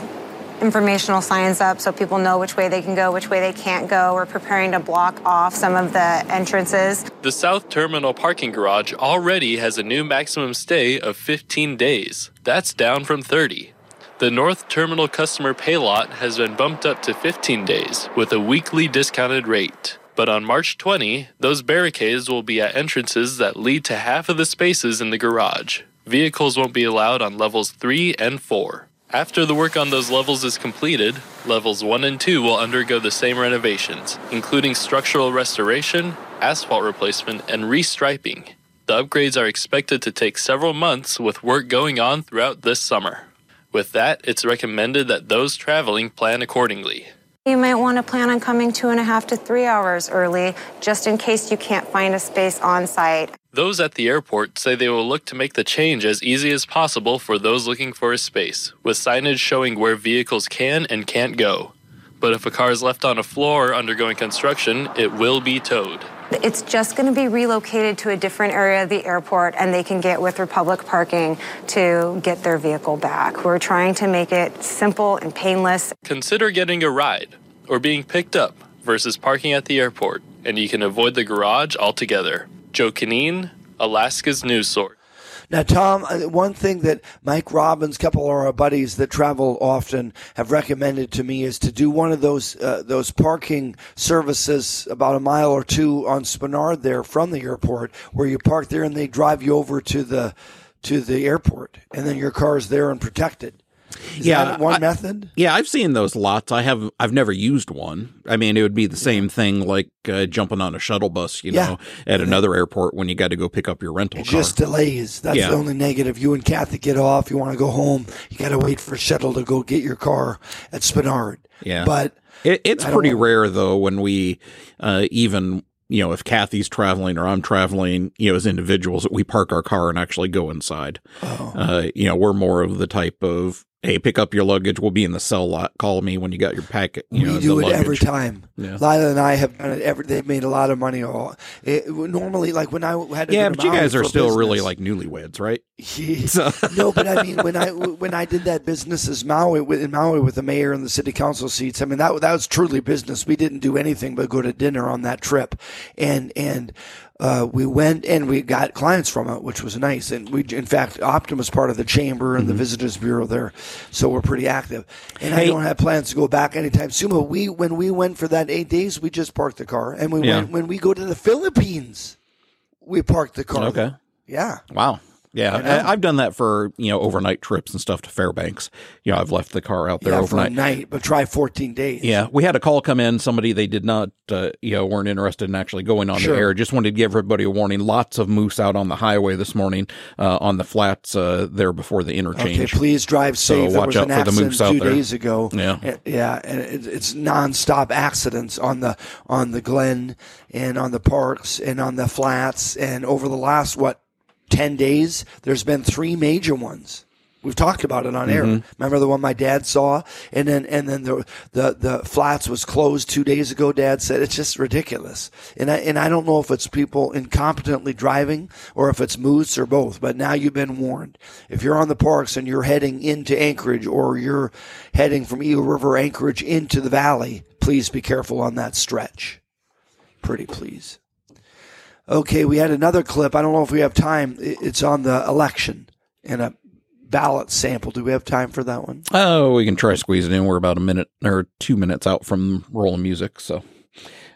informational signs up so people know which way they can go, which way they can't go. We're preparing to block off some of the entrances. The South Terminal parking garage already has a new maximum stay of 15 days. That's down from 30. The North Terminal customer pay lot has been bumped up to 15 days with a weekly discounted rate. But on March 20, those barricades will be at entrances that lead to half of the spaces in the garage. Vehicles won't be allowed on levels 3 and 4. After the work on those levels is completed, levels 1 and 2 will undergo the same renovations, including structural restoration, asphalt replacement, and restriping. The upgrades are expected to take several months with work going on throughout this summer. With that, it's recommended that those traveling plan accordingly. You might want to plan on coming two and a half to three hours early, just in case you can't find a space on site. Those at the airport say they will look to make the change as easy as possible for those looking for a space, with signage showing where vehicles can and can't go. But if a car is left on a floor undergoing construction, it will be towed. It's just going to be relocated to a different area of the airport, and they can get with Republic Parking to get their vehicle back. We're trying to make it simple and painless. Consider getting a ride or being picked up versus parking at the airport, and you can avoid the garage altogether. Joe Canine, Alaska's news source. Now, Tom, uh, one thing that Mike Robbins, couple of our buddies that travel often, have recommended to me is to do one of those uh, those parking services about a mile or two on Spenard there from the airport, where you park there and they drive you over to the to the airport, and then your car is there and protected. Is yeah, one I, method. Yeah, I've seen those lots. I have. I've never used one. I mean, it would be the same thing like uh, jumping on a shuttle bus, you Yeah. know, at another airport when you got to go pick up your rental It car. just delays. That's Yeah. the only negative. You and Kathy get off. You want to go home. You got to wait for a shuttle to go get your car at Spenard. Yeah, but it, it's pretty rare though when we uh, even you know if Kathy's traveling or I'm traveling, you know, as individuals, that we park our car and actually go inside. Uh, you know, we're more of the type of hey, pick up your luggage. We'll be in the cell lot. Call me when you got your packet. You know, we do the it every time. Yeah. Lila and I have done it every. They've made a lot of money. All it, normally, like when I had to Yeah, but you guys are still really like newlyweds, right? no, but I mean, when I when I did that business as Maui with in Maui with the mayor and the city council seats, I mean that that was truly business. We didn't do anything but go to dinner on that trip, and and uh, we went and we got clients from it, which was nice. And we, in fact, Optum was part of the chamber and the visitors bureau there, so we're pretty active. And I don't have plans to go back anytime soon. But we when we went for that eight days, we just parked the car, and we Yeah. went when we go to the Philippines, we parked the car. Okay. Yeah. Wow. Yeah, I know. I, have done that for you know overnight trips and stuff to Fairbanks. You know, I've left the car out there yeah, overnight. night, but try 14 days. Yeah, we had a call come in. Somebody they did not, uh, you know, weren't interested in actually going on Sure. the air. Just wanted to give everybody a warning. Lots of moose out on the highway this morning uh, on the flats uh, there before the interchange. Okay, please drive So safe. there watch was out for the moose out two there. days ago. Yeah. Yeah, and it's nonstop accidents on the on the Glenn and on the parks and on the flats. And over the last what ten days, there's been three major ones. We've talked about it on air. Mhm. Remember the one my dad saw, and then and then the the the flats was closed two days ago. Dad said it's just ridiculous, and I and I don't know if it's people incompetently driving or if it's moose or both. But now you've been warned. If you're on the parks and you're heading into Anchorage or you're heading from Eagle River Anchorage into the valley, please be careful on that stretch. Pretty please. Okay, we had another clip. I don't know if we have time. It's on the election and a ballot sample. Do we have time for that one? Oh, we can try squeezing in. We're about a minute or two minutes out from rolling music, so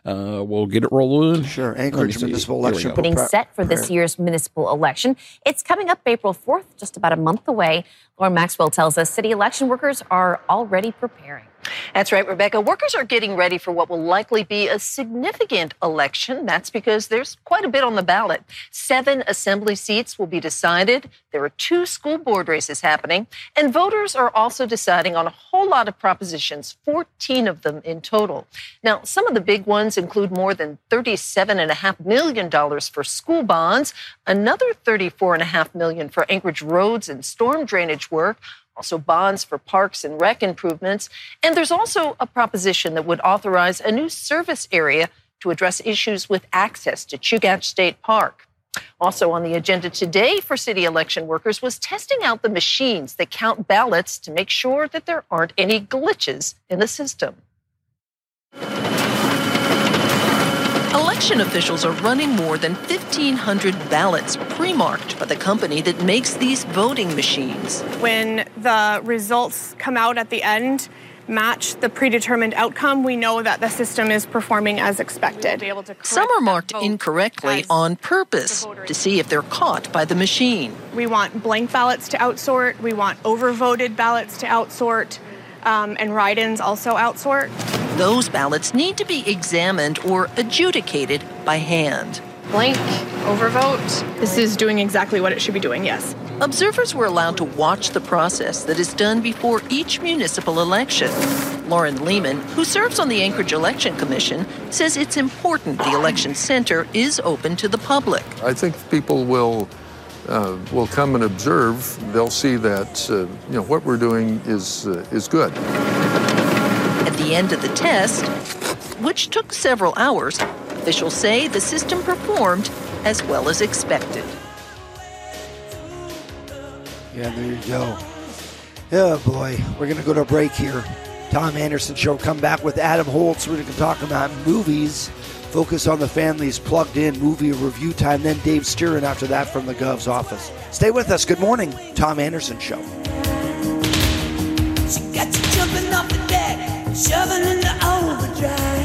uh, we'll get it rolling. Sure, Let me Anchorage see. Municipal we Election. getting set for this year's municipal election. It's coming up April 4th, just about a month away. Lauren Maxwell tells us city election workers are already preparing. That's right, Rebecca. Workers are getting ready for what will likely be a significant election. That's because there's quite a bit on the ballot. Seven assembly seats will be decided. There are two school board races happening, and voters are also deciding on a whole lot of propositions, 14 of them in total. Now, some of the big ones include more than $37.5 million for school bonds, another 34.5 million for Anchorage roads and storm drainage work, also bonds for parks and rec improvements. And there's also a proposition that would authorize a new service area to address issues with access to Chugach State Park. Also on the agenda today for city election workers was testing out the machines that count ballots to make sure that there aren't any glitches in the system. Election officials are running more than 1,500 ballots pre marked by the company that makes these voting machines. When the results come out at the end, match the predetermined outcome, we know that the system is performing as expected. Some are marked incorrectly on purpose to see if they're caught by the machine. We want blank ballots to outsort, we want overvoted ballots to outsort, um, and write ins also outsort. Those ballots need to be examined or adjudicated by hand. Blank, overvote. This is doing exactly what it should be doing, yes. Observers were allowed to watch the process that is done before each municipal election. Lauren Lehman, who serves on the Anchorage Election Commission, says it's important the election center is open to the public. I think people will uh, will come and observe. They'll see that uh, you know what we're doing is uh, is good. At the end of the test, which took several hours, officials say the system performed as well as expected. Yeah, there you go. Oh boy, we're gonna go to a break here. Tom Anderson show. Come back with Adam Holz. We're going to talk about movies. Focus on the families plugged in movie review time. Then Dave Stieren after that from the Gov's office. Stay with us. Good morning, Tom Anderson show. She got you jumping off the deck, shoving overdrive.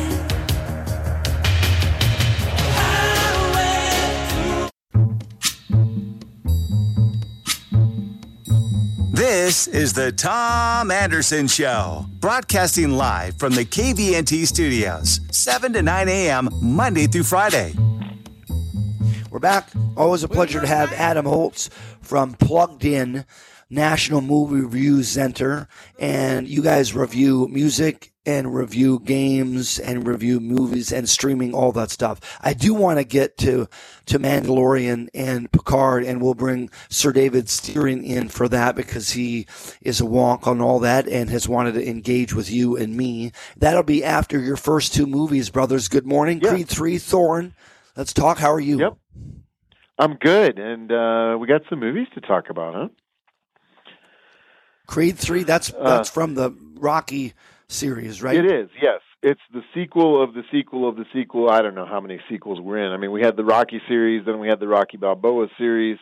This is the Tom Anderson Show, broadcasting live from the KVNT studios, 7 to 9 a.m., Monday through Friday. We're back. Always a pleasure to have Adam Holz from Plugged In National Movie Review Center. And you guys review music and review games and review movies and streaming, all that stuff. I do want to get to, to Mandalorian and Picard and we'll bring Sir David Stieren in for that because he is a wonk on all that and has wanted to engage with you and me. That'll be after your first two movies, brothers. Good morning. Creed 3, Thorn. Let's talk. How are you? Yep. I'm good, and uh, we got some movies to talk about, huh? Creed 3, that's, uh, that's from the Rocky series, right? It is, yes. It's the sequel of the sequel of the sequel. I don't know how many sequels we're in. I mean, we had the Rocky series, then we had the Rocky Balboa series,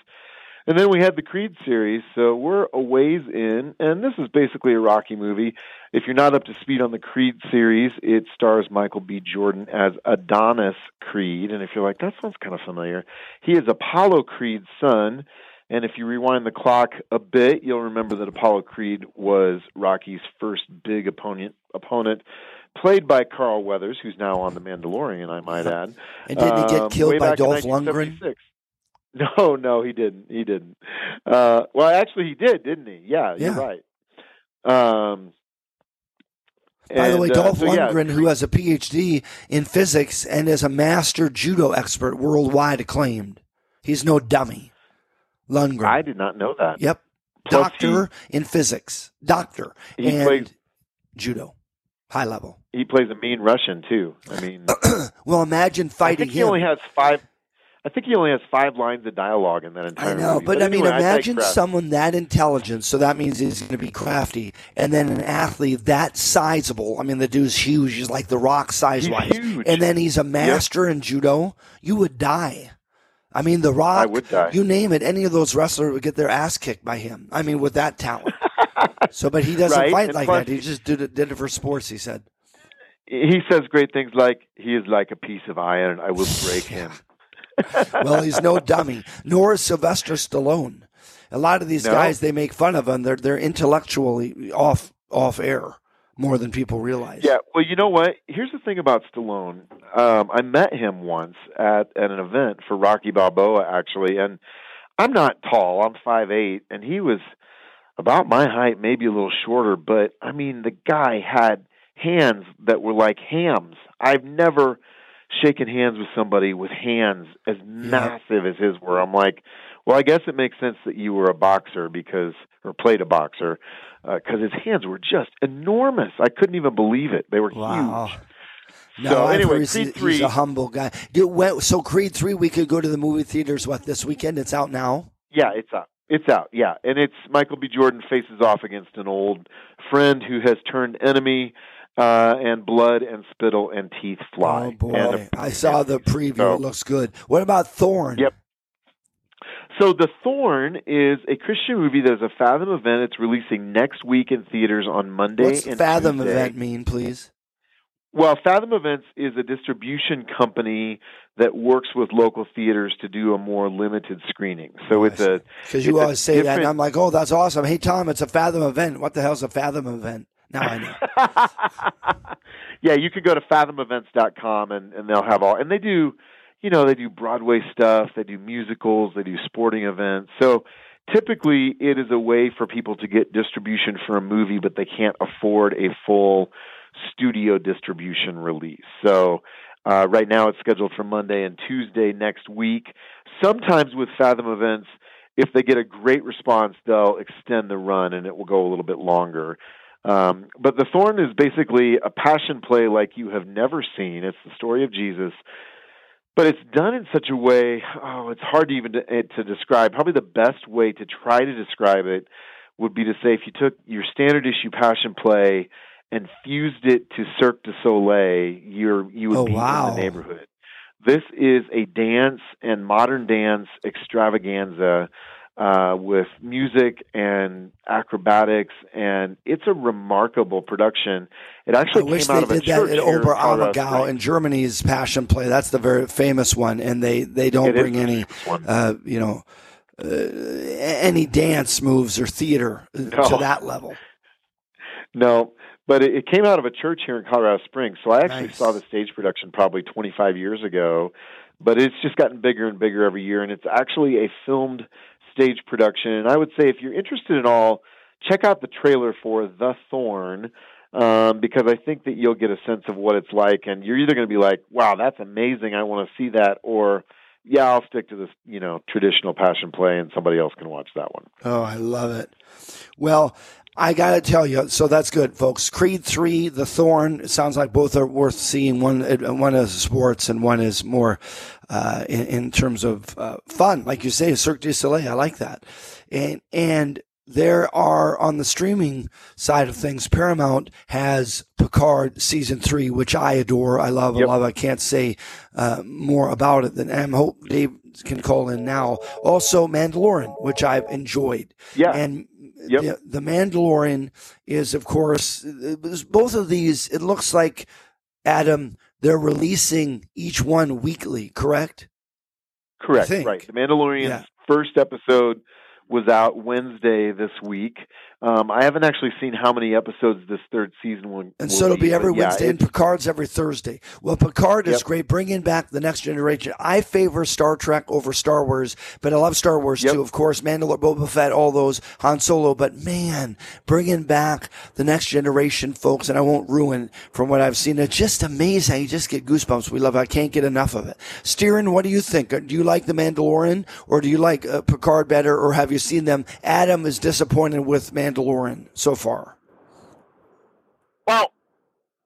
and then we had the Creed series. So we're a ways in, and this is basically a Rocky movie. If you're not up to speed on the Creed series, it stars Michael B. Jordan as Adonis Creed. And if you're like, that sounds kind of familiar, he is Apollo Creed's son. And if you rewind the clock a bit, you'll remember that Apollo Creed was Rocky's first big opponent, opponent played by Carl Weathers, who's now on The Mandalorian, I might add. And didn't he get Um, killed by Dolph Lundgren? No, no, he didn't. He didn't. Uh, well, actually, he did, didn't he? Yeah, you're right. Um, By the way, uh, Dolph so, yeah, Lundgren, who has a PhD in physics and is a master judo expert worldwide acclaimed. He's no dummy. Lundgren. I did not know that. Yep. Plus Doctor in physics. Doctor. He and plays- judo. High level. He plays a mean Russian too. I mean, Well, imagine I fighting think he him. only has five. I think he only has five lines of dialogue in that entire I know, movie. but, I mean, imagine digress. someone that intelligent. So that means he's going to be crafty, and then an athlete that sizable. I mean, the dude's huge. He's like the Rock size wise, huge. and then he's a master in judo. You would die. I mean, the Rock. I would die. You name it. Any of those wrestlers would get their ass kicked by him. I mean, with that talent. so, but he doesn't Right, fight and like plus- that. He just did it, did it for sports. He said. He says great things like he is like a piece of iron. I will break him. well, he's no dummy, nor is Sylvester Stallone. A lot of these No. guys they make fun of them. They're they're intellectually off off air more than people realize. Yeah, well, you know what? Here's the thing about Stallone. Um, I met him once at at an event for Rocky Balboa, actually, and I'm not tall. I'm five eight, and he was about my height, maybe a little shorter. But I mean, the guy had hands that were like hams. I've never shaken hands with somebody with hands as massive as his were. I'm like, well, I guess it makes sense that you were a boxer because, or played a boxer, because his hands were just enormous. I couldn't even believe it. They were Wow. huge. No, so anyway, heard he's, Creed he's a humble guy. Went, so Creed three, we could go to the movie theaters. What this weekend? It's out now. Yeah, it's out. It's out. Yeah, and it's Michael B. Jordan faces off against an old friend who has turned enemy, uh, and blood and spittle and teeth fly. Oh boy, And I saw the preview. So- it looks good. What about Thorn? Yep. So The Thorn is a Christian movie that is a Fathom event. It's releasing next week in theaters on Monday What's and Fathom Tuesday. event mean, please? Well, Fathom Events is a distribution company that works with local theaters to do a more limited screening. So oh, it's a Because you always say that, and I'm like, oh, that's awesome. Hey, Tom, it's a Fathom event. What the hell's a Fathom event? Now I know. yeah, you could go to fathomevents.com and, and they'll have all, and they do, you know, they do Broadway stuff, they do musicals, they do sporting events. So typically it is a way for people to get distribution for a movie, but they can't afford a full studio distribution release. So uh, right now it's scheduled for Monday and Tuesday next week. Sometimes with Fathom Events, if they get a great response, they'll extend the run and it will go a little bit longer. Um, but The Thorn is basically a passion play like you have never seen. It's the story of Jesus, but it's done in such a way. Oh, it's hard to even to, eh, to describe. Probably the best way to try to describe it would be to say if you took your standard issue passion play and fused it to Cirque du Soleil, you're you would Oh, be wow. in the neighborhood. This is a dance and modern dance extravaganza uh, with music and acrobatics, and it's a remarkable production. It I actually wish came they out of a did that church at Colorado Oberammergau in Germany's Passion Play. That's the very famous one, and they they don't It bring any, uh, you know, uh, any dance moves or theater uh, to that level. No, but it, it came out of a church here in Colorado Springs. So I actually Nice. saw the stage production probably 25 years ago, but it's just gotten bigger and bigger every year. And it's actually a filmed stage production. And I would say if you're interested at all, check out the trailer for The Thorn. Um, because I think that you'll get a sense of what it's like, and you're either going to be like, "Wow, that's amazing! I want to see that," or "Yeah, I'll stick to this, you know, traditional passion play, and somebody else can watch that one." Oh, I love it. Well, I got to tell you, so that's good, folks. Creed 3, The Thorn, it sounds like both are worth seeing. One uh, one is sports and one is more uh, in, in terms of uh, fun. Like you say, Cirque du Soleil, I like that. And, and there are on the streaming side of things, Paramount has Picard season three, which I adore. I love, I love. I can't say uh, more about it than I hope Dave can call in now. Also, Mandalorian, which I've enjoyed. Yeah. And the, the Mandalorian is, of course, both of these. It looks like Adam. They're releasing each one weekly, correct? Correct. Right. The Mandalorian's Yeah. first episode was out Wednesday this week. Um, I haven't actually seen how many episodes this third season will. And will so it'll be every but yeah, Wednesday, and Picard's every Thursday. Well, Picard is Yep. great, bringing back the next generation. I favor Star Trek over Star Wars, but I love Star Wars too. Of course, Mandalore, Boba Fett, all those, Han Solo. But man, bringing back the next generation, folks, and I won't ruin from what I've seen. It's just amazing. You just get goosebumps. We love. it. I can't get enough of it. Stieren, what do you think? Do you like the Mandalorian, or do you like uh, Picard better, or have you seen them? Adam is disappointed with Mandalorian so far. Well,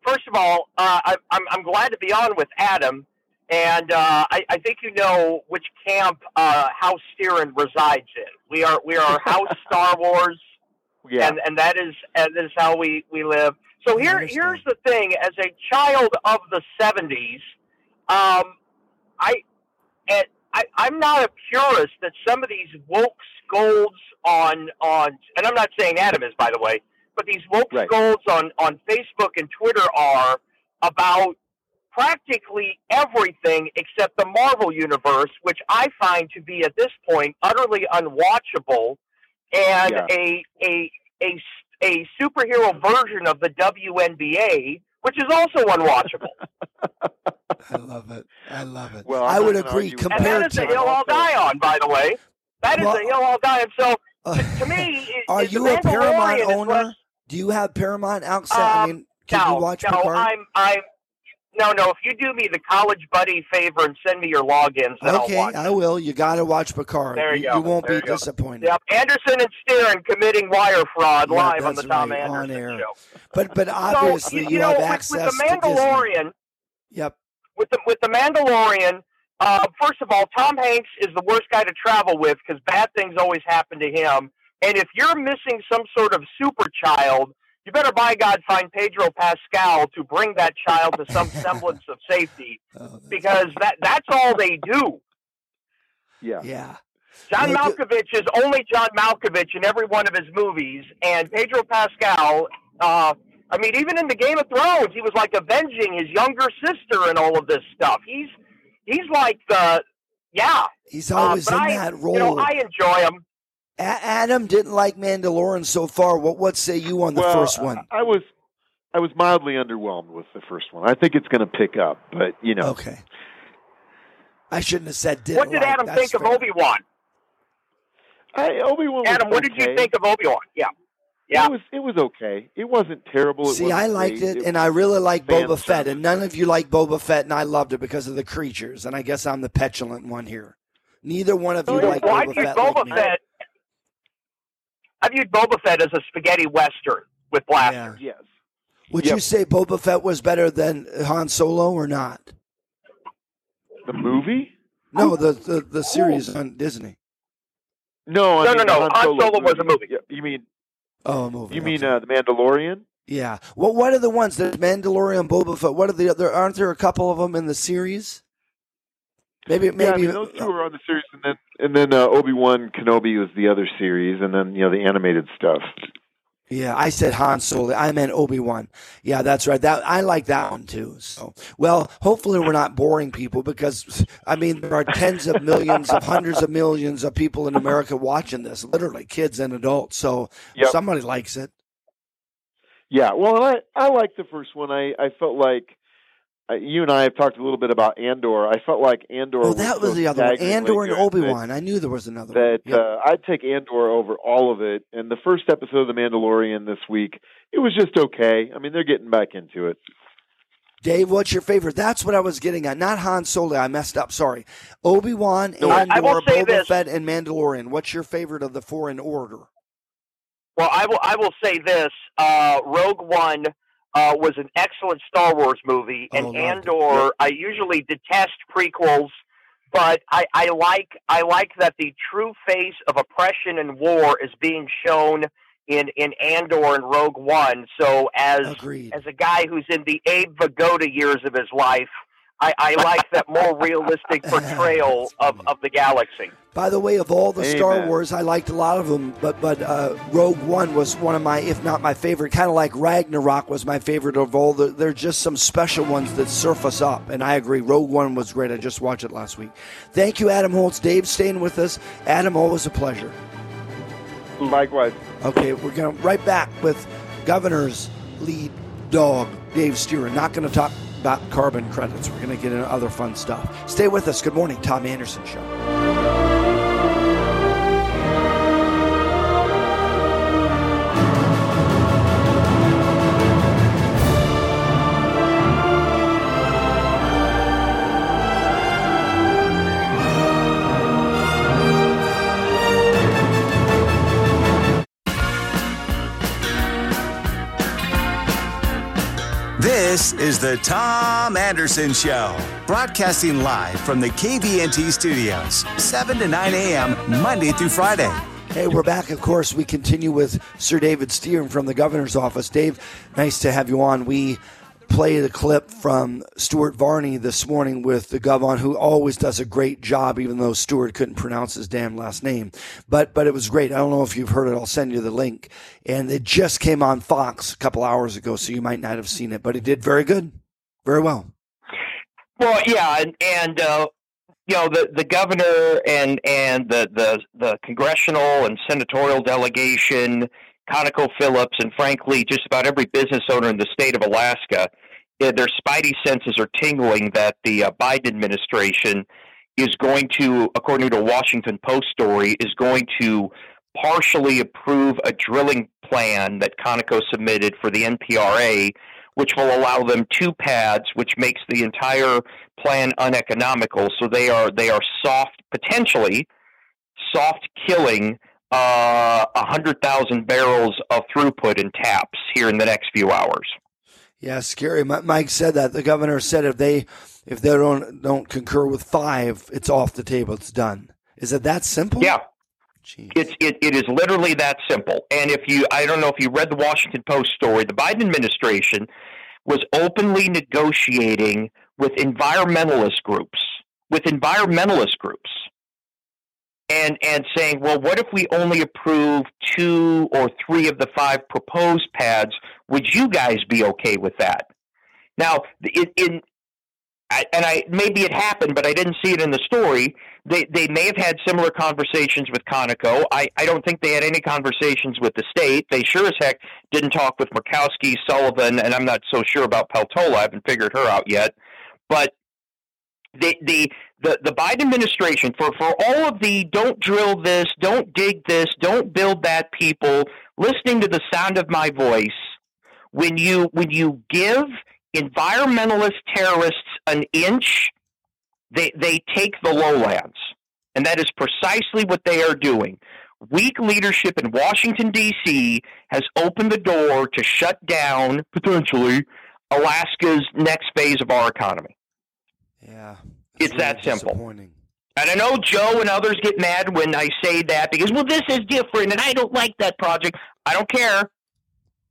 first of all, uh, I, I'm, I'm glad to be on with Adam, and uh, I, I think you know which camp uh, House Stieren resides in. We are we are House Star Wars, Yeah. and and that is and that is how we we live. So here here's the thing: as a child of the '70s, um, I, and I I'm not a purist that some of these woke scolds on on, and I'm not saying Adam is, by the way, but these woke scolds on on Facebook and Twitter are about practically everything except the Marvel universe, which I find to be at this point utterly unwatchable and Yeah. a, a a a superhero version of the WNBA, which is also unwatchable. I love it. I love it. Well, I would not gonna agree. argue with and that is to a hill I'll die on, by the way. That is Well- a hill I'll die on. So to me, it- Are you a Paramount owner? less- Do you have Paramount access? I Um, mean, can no, you watch no, Picard? I'm I'm no no. If you do me the college buddy favor and send me your logins, then okay, I'll watch. I will. You got to watch Picard. There you go. You won't There be you disappointed. Yep, Anderson and Stieren committing wire fraud Yeah, live on the Tom right, on Anderson air. show. But but So, obviously you, you, know, have access with the to Disney. Mandalorian. Yep. With the with the Mandalorian, uh, first of all, Tom Hanks is the worst guy to travel with because bad things always happen to him. And if you're missing some sort of super child, you better by God find Pedro Pascal to bring that child to some semblance of safety Oh, because that that's all they do. Yeah. Yeah. John Look at- Malkovich is only John Malkovich in every one of his movies, and Pedro Pascal. Uh, I mean, even in the Game of Thrones, he was like avenging his younger sister and all of this stuff. He's he's like the yeah. He's Uh, always but in I- that role. You know, I enjoy him. A- Adam didn't like Mandalorian so far. What what say you on the well, first one? I, I was I was mildly underwhelmed with the first one. I think it's going to pick up, but you know. Okay. I shouldn't have said didn't What did like. Adam That's think of. Obi Wan? I Obi Wan. Adam, what did you think of Obi Wan? Yeah, yeah. It was it was okay. It wasn't terrible. It See, wasn't I liked great. it, and I really like Boba Fett, and none of you like Boba Fett, and I loved it because of the creatures, and I guess I'm the petulant one here. Neither one of you Well, like I Boba viewed Fett. Boba like me. Fett. I viewed Boba Fett as a spaghetti western with blasters. Yes. Would you say Boba Fett was better than Han Solo or not? The movie? No, the the, the series on Disney. No, I No, mean, no, the no. Han Han Solo, Solo was a movie. Yeah, You mean Oh, a movie. you mean okay. uh, the Mandalorian? yeah. Well, what are the ones? There's Mandalorian, Boba Fett. What are the other? Aren't there a couple of them in the series? Maybe maybe. yeah, I mean, those two are on the series, and then and then uh, Obi Wan Kenobi was the other series, and then you know the animated stuff. Yeah, I said Han Solo. I meant Obi Wan. Yeah, that's right. That I like that one too. So, well, hopefully we're not boring people because I mean there are tens of millions of hundreds of millions of people in America watching this, literally kids and adults. So Yep. somebody likes it. Yeah, well, I I liked the first one. I I felt like uh, you and I have talked a little bit about Andor. I felt like Andor. Oh, that was so the other one. Andor and Obi Wan. I knew there was another that one. Yep. uh, I'd take Andor over all of it. And the first episode of The Mandalorian this week, it was just okay. I mean, they're getting back into it. Dave, what's your favorite? That's what I was getting at. Not Han Solo. I messed up. Sorry. Obi Wan, No, Andor, I will Boba this. Fett, and Mandalorian. What's your favorite of the four in order? Well, I will. I will say this: uh, Rogue One uh, was an excellent Star Wars movie, and Oh, loved it. Andor. I usually detest prequels, but I, I like I like that the true face of oppression and war is being shown in in Andor and Rogue One. So as Agreed. as a guy who's in the Abe Vigoda years of his life. I, I like that more realistic portrayal of, of the galaxy. By the way, of all the Star Wars, I liked a lot of them, but but uh, Rogue One was one of my, if not my favorite. Kind of like Ragnarok was my favorite of all. The, there are just some special ones that surface up, and I agree. Rogue One was great. I just watched it last week. Thank you, Adam Holz. Dave, staying with us. Adam, always a pleasure. Likewise. Okay, we're going to right back with Governor's lead dog, Dave Stieren. Not going to talk about carbon credits. We're going to get into other fun stuff. Stay with us. Good morning, Tom Anderson Show. This is the Tom Anderson Show, broadcasting live from the KVNT studios, 7 to 9 a.m., Monday through Friday. Hey, we're back. Of course, we continue with Sir David Stieren from the governor's office. Dave, nice to have you on. We played the clip from Stuart Varney this morning with the governor, who always does a great job, even though Stuart couldn't pronounce his damn last name. But but it was great. I don't know if you've heard it. I'll send you the link. And it just came on Fox a couple hours ago, so you might not have seen it. But it did very good, very well. Well, yeah, and and uh, you know the the governor and and the the the congressional and senatorial delegation, ConocoPhillips, and frankly, just about every business owner in the state of Alaska, eh, their spidey senses are tingling that the uh, Biden administration is going to, according to a Washington Post story, is going to partially approve a drilling plan that Conoco submitted for the NPRA, which will allow them two pads, which makes the entire plan uneconomical. So they are they are soft, potentially soft killing uh, a hundred thousand barrels of throughput in TAPS here in the next few hours. Yeah, scary. Mike said that. The governor said if they if they don't don't concur with five, it's off the table. It's done. Is it that simple? Yeah. It's it, it is literally that simple. And if you I don't know if you read the Washington Post story, the Biden administration was openly negotiating with environmentalist groups, with environmentalist groups. And and saying, well, what if we only approve two or three of the five proposed pads? Would you guys be okay with that? Now, in, in and I maybe it happened, but I didn't see it in the story. They they may have had similar conversations with Conoco. I, I don't think they had any conversations with the state. They sure as heck didn't talk with Murkowski, Sullivan, and I'm not so sure about Peltola. I haven't figured her out yet. But the the the, the Biden administration for, for all of the don't drill this, don't dig this, don't build that people listening to the sound of my voice, when you when you give environmentalist terrorists an inch, they, they take the lowlands. And that is precisely what they are doing. Weak leadership in Washington, D.C. has opened the door to shut down, potentially, Alaska's next phase of our economy. Yeah. It's really that simple. And I know Joe and others get mad when I say that because, well, this is different and I don't like that project. I don't care.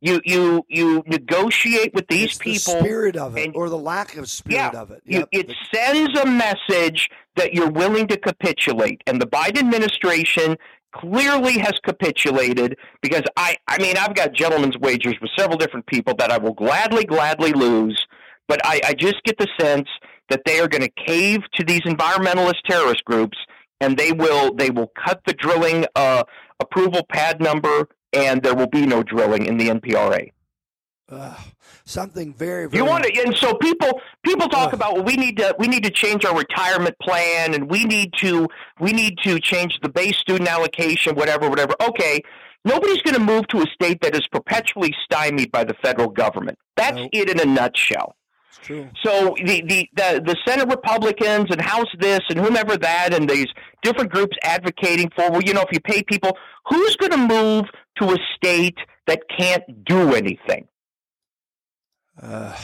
You you you negotiate with these it's people. The spirit of it, and, or the lack of spirit yeah, of it. Yep. You, it sends a message that you're willing to capitulate, and the Biden administration clearly has capitulated because I I mean I've got gentlemen's wagers with several different people that I will gladly gladly lose, but I, I just get the sense that they are going to cave to these environmentalist terrorist groups, and they will they will cut the drilling uh, approval pad number and there will be no drilling in the NPRA. Uh, something very, very. You want to, and so people people talk uh, about well, we need to we need to change our retirement plan, and we need to we need to change the base student allocation, whatever, whatever. Okay, nobody's going to move to a state that is perpetually stymied by the federal government. That's no. it in a nutshell. True. So the, the, the, the Senate Republicans and House this and whomever that and these different groups advocating for, well, you know, if you pay people, who's going to move to a state that can't do anything? Uh,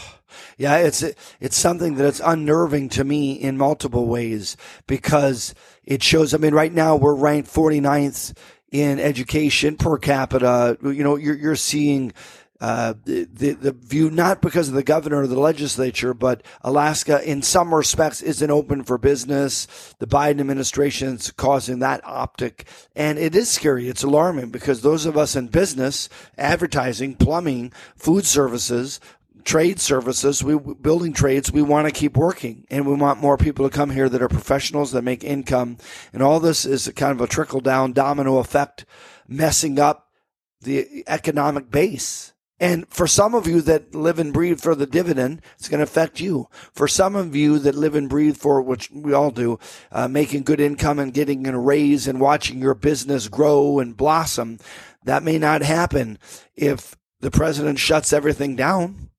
yeah, it's it's something that it's unnerving to me in multiple ways because it shows. I mean, right now we're ranked 49th in education per capita. You know, you're you're seeing uh, the, the view not because of the governor or the legislature, but Alaska in some respects isn't open for business. The Biden administration is causing that optic, and it is scary. It's alarming because those of us in business, advertising, plumbing, food services, trade services, we building trades, we want to keep working and we want more people to come here that are professionals that make income. And all this is kind of a trickle down domino effect messing up the economic base. And for some of you that live and breathe for the dividend, it's going to affect you. For some of you that live and breathe for, which we all do, uh, making good income and getting a raise and watching your business grow and blossom, that may not happen if the president shuts everything down.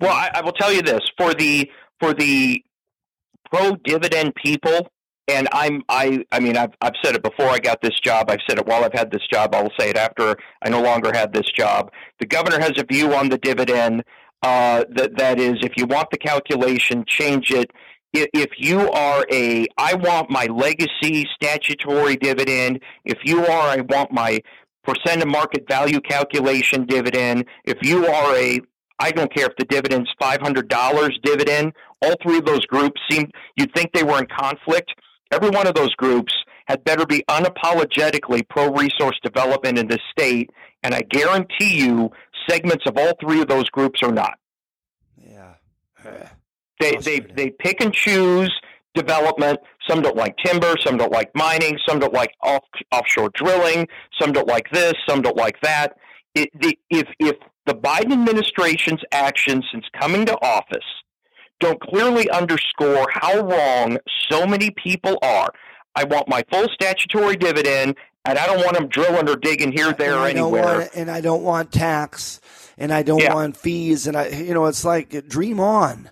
Well, I, I will tell you this: for the for the pro dividend people, and I'm I I mean I've I've said it before I got this job. I've said it while I've had this job. I'll say it after I no longer have this job. The governor has a view on the dividend. Uh, that that is, if you want the calculation, change it. If you are a, I want my legacy statutory dividend. If you are, I want my percent of market value calculation dividend. If you are a, I don't care if the dividend's five hundred dollars dividend. All three of those groups seem you'd think they were in conflict Every one of those groups had better be unapologetically pro resource development in this state, and I guarantee you segments of all three of those groups are not. Yeah. They, they, they pick and choose development. Some don't like timber. Some don't like mining. Some don't like off, offshore drilling. Some don't like this. Some don't like that. It, the, if if the Biden administration's actions since coming to office don't clearly underscore how wrong so many people are, I want my full statutory dividend, and I don't want them drilling or digging here, there, or anywhere. want, and I don't want tax, and I don't Yeah. want fees, and I, you know, it's like dream on.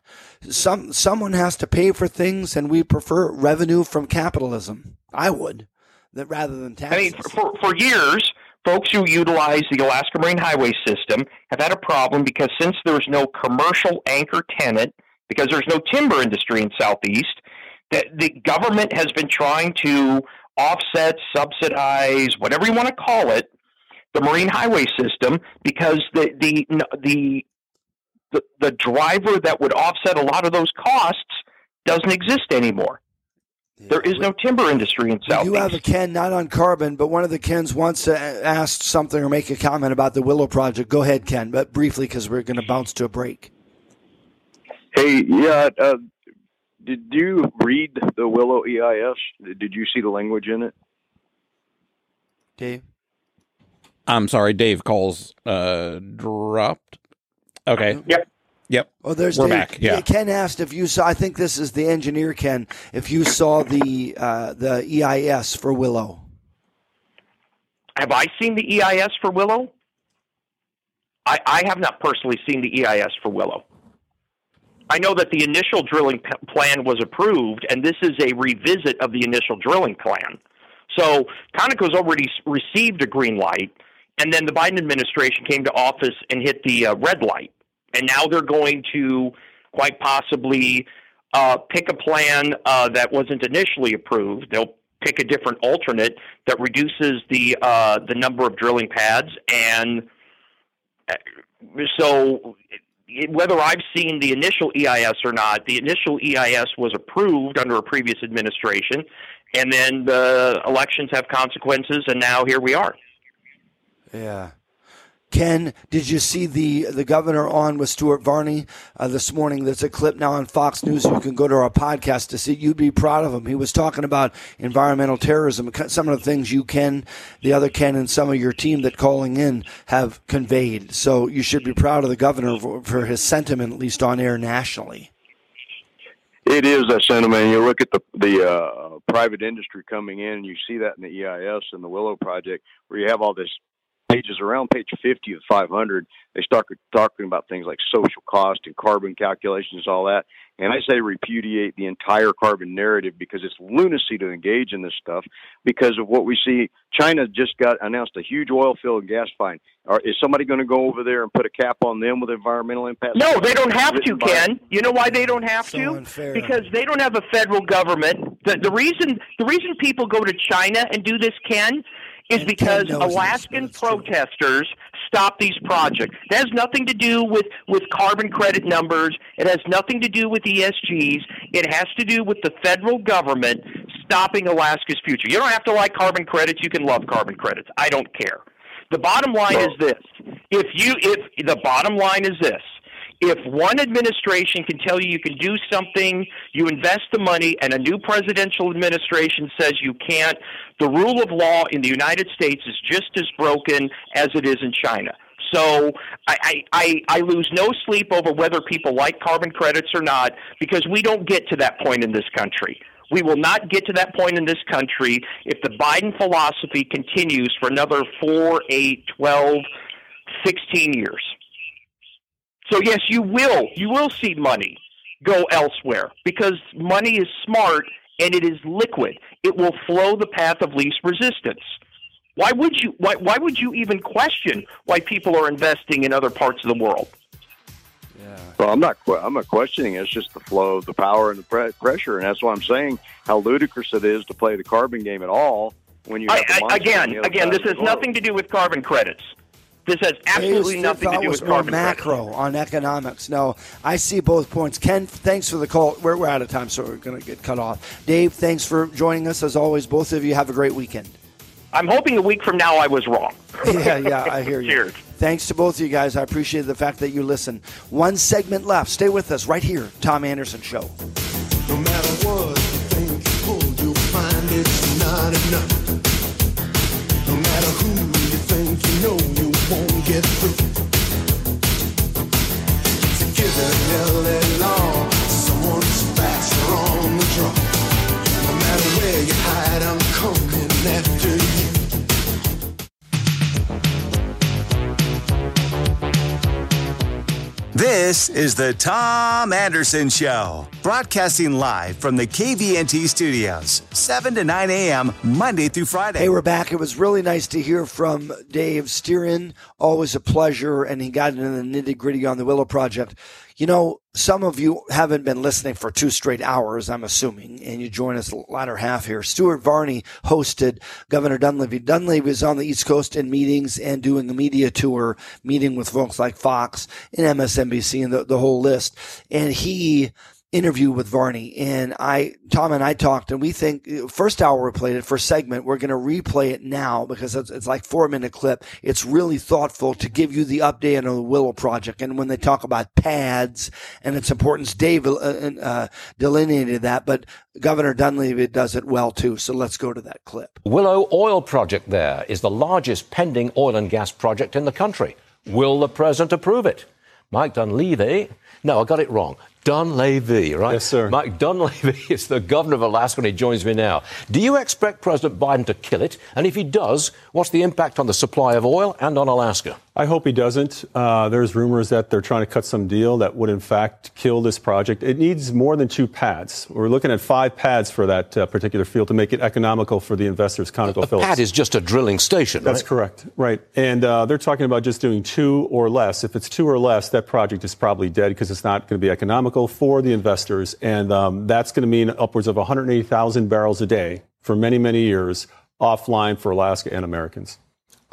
Some someone has to pay for things, and we prefer revenue from capitalism. I would, that rather than taxes. I mean, for, for years, folks who utilize the Alaska Marine Highway System have had a problem because since there's no commercial anchor tenant, because there's no timber industry in Southeast, that the government has been trying to offset, subsidize, whatever you want to call it, the Marine Highway System because the the the the, the driver that would offset a lot of those costs doesn't exist anymore. there is no timber industry in Southeast. do have a Ken, not on carbon, but one of the Kens wants to ask something or make a comment about the Willow Project. Go ahead, Ken, but briefly because we're going to bounce to a break. Hey, yeah. Uh, did you read the Willow EIS? Did you see the language in it? Dave? I'm sorry, Dave calls uh dropped. Okay. Yep. Yep. Oh, there's We're Dave. back. Yeah. Ken asked if you saw. I think this is the engineer Ken. If you saw the uh, the EIS for Willow. Have I seen the EIS for Willow? I, I have not personally seen the EIS for Willow. I know that the initial drilling p- plan was approved, and this is a revisit of the initial drilling plan. So Conoco's already received a green light, and then the Biden administration came to office and hit the uh, red light. And now they're going to quite possibly uh, pick a plan uh, that wasn't initially approved. They'll pick a different alternate that reduces the uh, the number of drilling pads, and uh, so whether I've seen the initial EIS or not, the initial EIS was approved under a previous administration, and then the elections have consequences, and now here we are. Yeah. Ken, did you see the the governor on with Stuart Varney uh, this morning? There's a clip now on Fox News. You can go to our podcast to see. You'd be proud of him. He was talking about environmental terrorism. Some of the things you Ken, the other Ken, and some of your team that calling in have conveyed. So you should be proud of the governor for, for his sentiment, at least on air nationally. It is that sentiment. You look at the the uh, private industry coming in, and you see that in the EIS and the Willow Project, where you have all this pages around page 50 of 500. They start talking about things like social cost and carbon calculations, all that. And I say repudiate the entire carbon narrative because it's lunacy to engage in this stuff. Because of what we see, China just got announced a huge oil field and gas find. Are, is somebody going to go over there and put a cap on them with environmental impact? No, they don't have to, by- Ken. You know why they don't have to? Because they don't have a federal government. The, the reason the reason people go to China and do this, Ken, is because Alaskan protesters stop these projects. It has nothing to do with, with carbon credit numbers. It has nothing to do with ESGs. It has to do with the federal government stopping Alaska's future. You don't have to like carbon credits. You can love carbon credits. I don't care. The bottom line is this: if you if the bottom line is this, if one administration can tell you you can do something, you invest the money, and a new presidential administration says you can't, the rule of law in the United States is just as broken as it is in China. So I, I, I, lose no sleep over whether people like carbon credits or not because we don't get to that point in this country. We will not get to that point in this country if the Biden philosophy continues for another 4, 8, 12, 16 years. So yes, you will you will see money go elsewhere because money is smart and it is liquid. It will flow the path of least resistance. Why would you why why would you even question why people are investing in other parts of the world? Well, I'm not. I'm not questioning. it. It's just the flow of the power and the pre- pressure, and that's why I'm saying how ludicrous it is to play the carbon game at all when you have I, the I, again, the again, this has nothing to do with carbon credits. This has absolutely nothing to do with more carbon credits. macro on economics. No, I see both points. Ken, thanks for the call. We're, we're out of time, so we're going to get cut off. Dave, thanks for joining us. As always, both of you have a great weekend. I'm hoping a week from now I was wrong. yeah, yeah, I hear you. Cheers. Thanks to both of you guys. I appreciate the fact that you listen. One segment left. Stay with us right here, Tom Anderson Show. No matter what it's not enough. No matter who you think you know, you won't get through. To give a little law, someone's faster on the draw. No matter where you hide, I'm coming after you. This is the Tom Anderson Show, broadcasting live from the KVNT studios, 7 to 9 a.m., Monday through Friday. Hey, we're back. It was really nice to hear from Dave Stieren. Always a pleasure. And he got into the nitty gritty on the Willow Project. You know, some of you haven't been listening for two straight hours, I'm assuming, and you join us the latter half here. Stuart Varney hosted Governor Dunleavy. Dunleavy is on the East Coast in meetings and doing a media tour, meeting with folks like Fox and MSNBC and the, the whole list. And he interview with Varney and I, Tom and I talked and we think first hour we played it first segment. We're going to replay it now because it's, it's like four minute clip. It's really thoughtful to give you the update on the Willow project. And when they talk about pads and its importance, Dave uh, uh, delineated that, but Governor Dunleavy does it well too. So let's go to that clip. Willow Oil Project there is the largest pending oil and gas project in the country. Will the president approve it? Mike Dunleavy. No, I got it wrong. Dunleavy, right? Yes, sir. Mike Dunleavy is the governor of Alaska, and he joins me now. Do you expect President Biden to kill it? And if he does, what's the impact on the supply of oil and on Alaska? I hope he doesn't. Uh, there's rumors that they're trying to cut some deal that would, in fact, kill this project. It needs more than two pads. We're looking at five pads for that uh, particular field to make it economical for the investors, ConocoPhillips. A pad is just a drilling station, That's right? correct, right. And uh, they're talking about just doing two or less. If it's two or less, that project is probably dead because it's not going to be economical for the investors. And um, that's going to mean upwards of 180,000 barrels a day for many, many years offline for Alaska and Americans.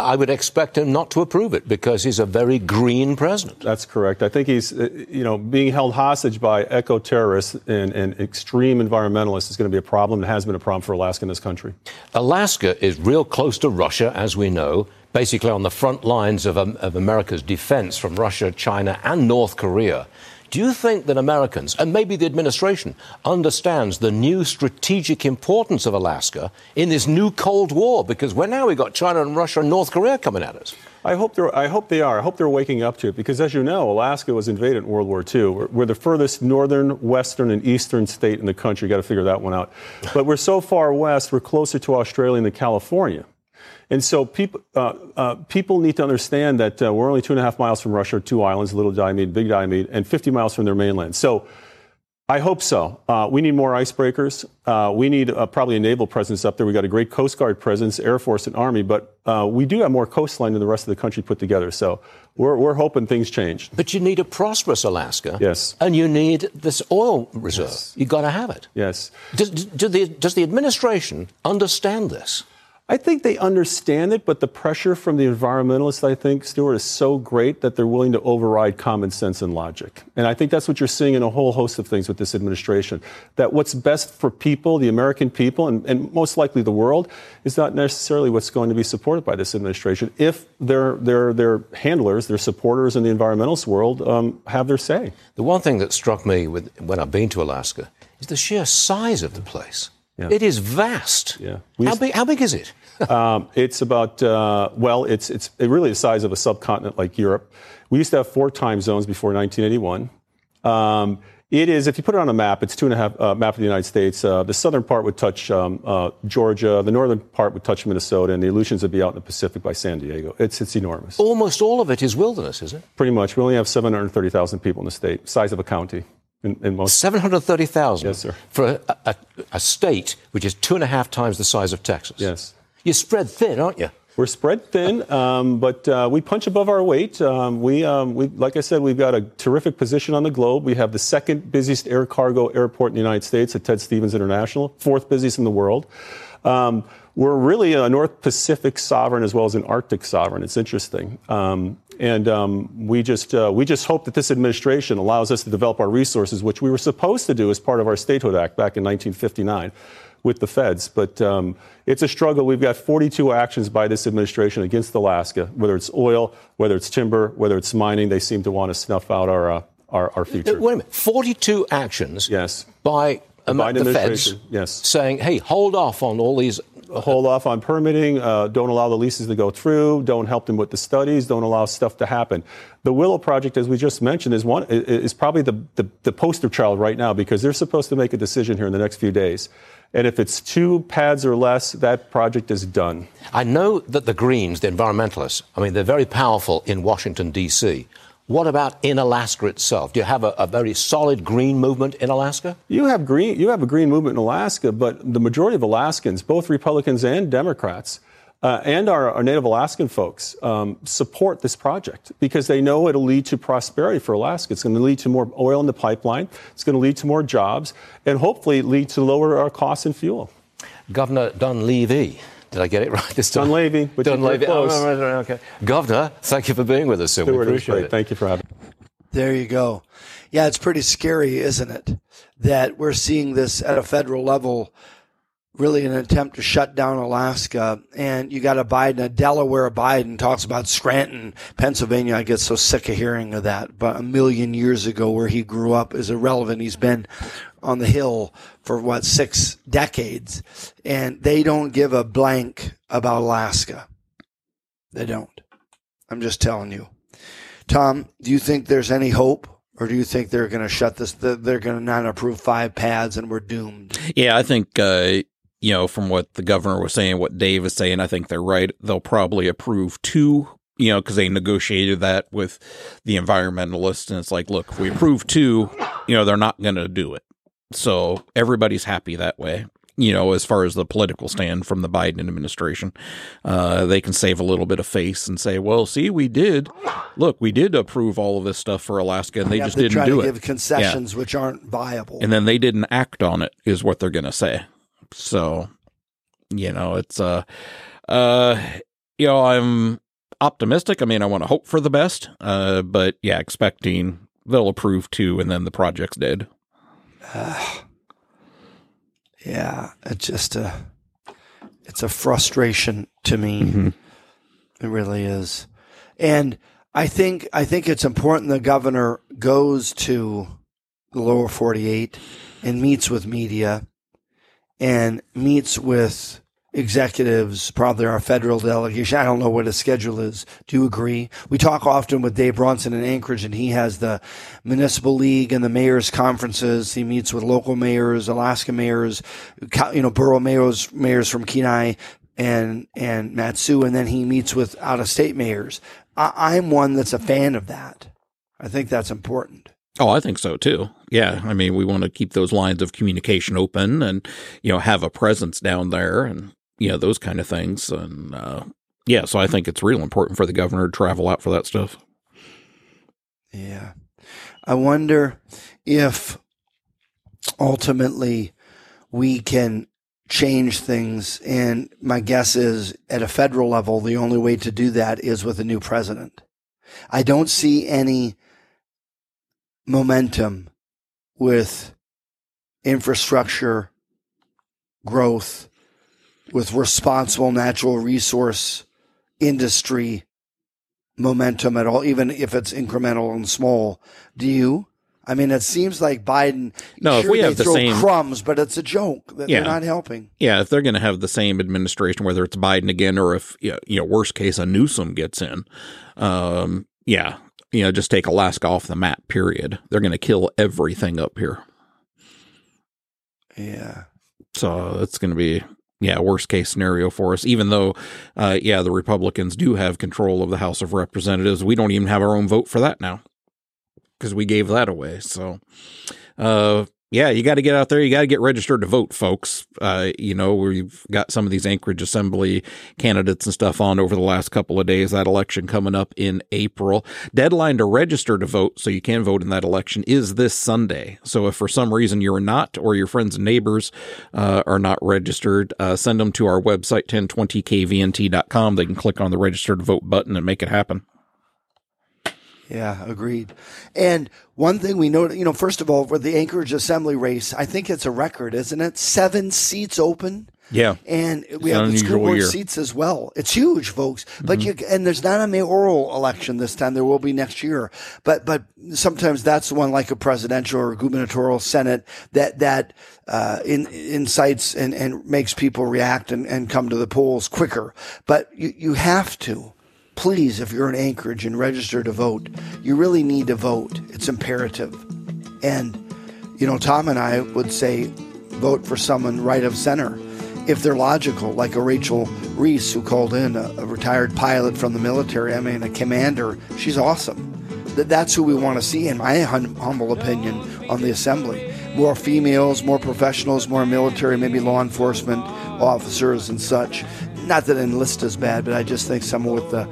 I would expect him not to approve it because he's a very green president. That's correct. I think he's, uh, you know, being held hostage by eco terrorists and, and, extreme environmentalists is going to be a problem. It has been a problem for Alaska in this country. Alaska is real close to Russia, as we know, basically on the front lines of, um, of America's defense from Russia, China, and North Korea. Do you think that Americans, and maybe the administration, understands the new strategic importance of Alaska in this new Cold War? Because we're now we've got China and Russia and North Korea coming at us. I hope they're. I hope they are. I hope they're waking up to it because, as you know, Alaska was invaded in World War II. We're, we're the furthest northern, western, and eastern state in the country. You got to figure that one out. But we're so far west. We're closer to Australia than California. And so people, uh, uh, people need to understand that uh, we're only two and a half miles from Russia, two islands, Little Diomede, Big Diomede, and 50 miles from their mainland. So I hope so. Uh, we need more icebreakers. Uh, we need uh, probably a naval presence up there. We've got a great Coast Guard presence, Air Force, and Army, but we do have more coastline than the rest of the country put together. So we're, we're hoping things change. But you need a prosperous Alaska. Yes. And you need this oil reserve. Yes. You've got to have it. Yes. Does, do the, does the administration understand this? I think they understand it, but the pressure from the environmentalists, I think, Stuart, is so great that they're willing to override common sense and logic. And I think that's what you're seeing in a whole host of things with this administration. That what's best for people, the American people, and, and most likely the world, is not necessarily what's going to be supported by this administration if their, their, their handlers, their supporters in the environmentalist world um, have their say. The one thing that struck me with, when I've been to Alaska is the sheer size of the place. Yeah. It is vast. Yeah. How big, how big is it? Um, it's about uh, well, it's it's really the size of a subcontinent like Europe. We used to have four time zones before 1981. Um, it is, if you put it on a map, it's two and a half uh, map of the United States. Uh, the southern part would touch um, uh, Georgia, the northern part would touch Minnesota, and the Aleutians would be out in the Pacific by San Diego. It's it's enormous. Almost all of it is wilderness, is it? Pretty much. We only have 730,000 people in the state, size of a county. In, in most 730,000? Yes, sir. For a, a, a state which is two and a half times the size of Texas? Yes. You're spread thin, aren't you? We're spread thin, um, but uh, we punch above our weight. Um, we, um, we, like I said, we've got a terrific position on the globe. We have the second busiest air cargo airport in the United States at Ted Stevens International, fourth busiest in the world. Um, we're really a North Pacific sovereign as well as an Arctic sovereign. It's interesting. Um, and um, we just uh, we just hope that this administration allows us to develop our resources, which we were supposed to do as part of our Statehood Act back in 1959 with the feds. But um, it's a struggle. We've got 42 actions by this administration against Alaska, whether it's oil, whether it's timber, whether it's mining. They seem to want to snuff out our uh, our, our future. Wait a minute. 42 actions yes. by The um, Biden the feds yes. saying, "Hey, hold off on all these." hold off on permitting, uh, don't allow the leases to go through, don't help them with the studies, don't allow stuff to happen. The Willow Project, as we just mentioned, is one is probably the, the, the poster child right now because they're supposed to make a decision here in the next few days. And if it's two pads or less, that project is done. I know that the Greens, the environmentalists, I mean, they're very powerful in Washington, D.C. What about in Alaska itself? Do you have a, a, very solid green movement in Alaska? You have green. You have a green movement in Alaska, but the majority of Alaskans, both Republicans and Democrats, uh, and our, our, Native Alaskan folks, um, support this project because they know it'll lead to prosperity for Alaska. It's going to lead to more oil in the pipeline. It's going to lead to more jobs, and hopefully lead to lower our costs in fuel. Governor Dunleavy did I get it right this time? Dunleavy. Which Dunleavy. Close. Oh, right, right, okay. Governor, thank you for being with us. Sir. We appreciate it. Thank you for having me. There you go. Yeah, it's pretty scary, isn't it? That we're seeing this at a federal level, really an attempt to shut down Alaska. And you got a Biden, a Delaware Biden talks about Scranton, Pennsylvania. I get so sick of hearing of that. But a million years ago, where he grew up is irrelevant. He's been on the Hill for what, six decades. And they don't give a blank about Alaska. They don't. I'm just telling you. Tom, do you think there's any hope? Or do you think they're going to shut this? They're going to not approve five pads and we're doomed? Yeah, I think, uh, you know, from what the governor was saying, what Dave is saying, I think they're right. They'll probably approve two you know, because they negotiated that with the environmentalists. And it's like, look, if we approve two, you know, they're not going to do it. So everybody's happy that way. You know, as far as the political stand from the Biden administration, uh, they can save a little bit of face and say, "Well, see, we did. Look, we did approve all of this stuff for Alaska, and they Yeah, just didn't try do to it. give concessions which aren't viable. and then they didn't act on it, is what they're going to say. So, you know, it's uh, uh, you know, I'm optimistic. I mean, I want to hope for the best, uh, but yeah, expecting they'll approve two, and then the project's dead. yeah, it's just a, it's a frustration to me. Mm-hmm. It really is, and I think I think it's important the governor goes to the lower forty-eight and meets with media, and meets with executives, probably our federal delegation. I don't know what his schedule is. Do you agree? We talk often with Dave Bronson in Anchorage, and he has the municipal league and the mayors conferences. He meets with local mayors, Alaska mayors, you know, borough mayors, mayors from Kenai and and Matsu, and then he meets with out of state mayors. I, I'm one that's a fan of that. I think that's important. Oh, I think so too. Yeah, I mean, we want to keep those lines of communication open, and you know, have a presence down there, and you know, those kind of things. And uh, yeah, so I think it's real important for the governor to travel out for that stuff. Yeah. I wonder if ultimately we can change things. And my guess is at a federal level, the only way to do that is with a new president. I don't see any momentum with infrastructure growth, with responsible natural resource industry momentum at all, even if it's incremental and small. Do you? I mean, it seems like Biden. No, if we have the same- crumbs, but it's a joke that Yeah. they're not helping. Yeah, if they're going to have the same administration, whether it's Biden again or if you know, you know worst case a Newsom gets in, um, yeah, you know, just take Alaska off the map. Period. They're going to kill everything up here. Yeah. So it's going to be yeah worst case scenario for us. Even though, uh, yeah, the Republicans do have control of the House of Representatives, we don't even have our own vote for that now because we gave that away. So, uh, yeah, you got to get out there. You got to get registered to vote, folks. Uh, you know, we've got some of these Anchorage Assembly candidates and stuff on over the last couple of days. That election coming up in April. Deadline to register to vote so you can vote in that election is this Sunday. So if for some reason you're not or your friends and neighbors uh, are not registered, uh, send them to our website, 1020kvnt.com. They can click on the register to vote button and make it happen. Yeah, agreed. And one thing we know, you know, first of all, for the Anchorage Assembly race, I think it's a record, isn't it? Seven seats open. Yeah. And we It's have the school board year. seats as well. It's huge, folks. But you and there's not a mayoral election this time. There will be next year. But but sometimes that's the one like a presidential or gubernatorial senate that that uh, in, incites and, and makes people react and, and come to the polls quicker. But you, you have to. Please, if you're in Anchorage and register to vote, you really need to vote. It's imperative. And, you know, Tom and I would say vote for someone right of center if they're logical, like a Rachel Reese who called in, a, a retired pilot from the military, I mean, a commander. She's awesome. That, that's who we want to see, in my hum- humble opinion, on the assembly. More females, more professionals, more military, maybe law enforcement officers and such. Not that enlist is bad, but I just think someone with the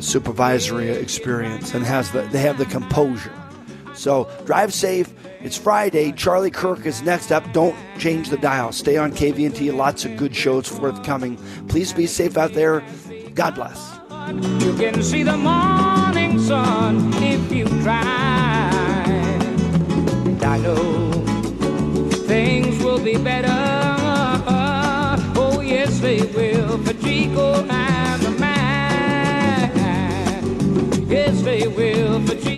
supervisory experience and has the they have the composure. So drive safe. It's Friday. Charlie Kirk is next up. Don't change the dial. Stay on KVNT. Lots of good shows forthcoming. Please be safe out there. God bless. You can see the morning sun if you try. And I know things will be better. Oh, yes, they will will for.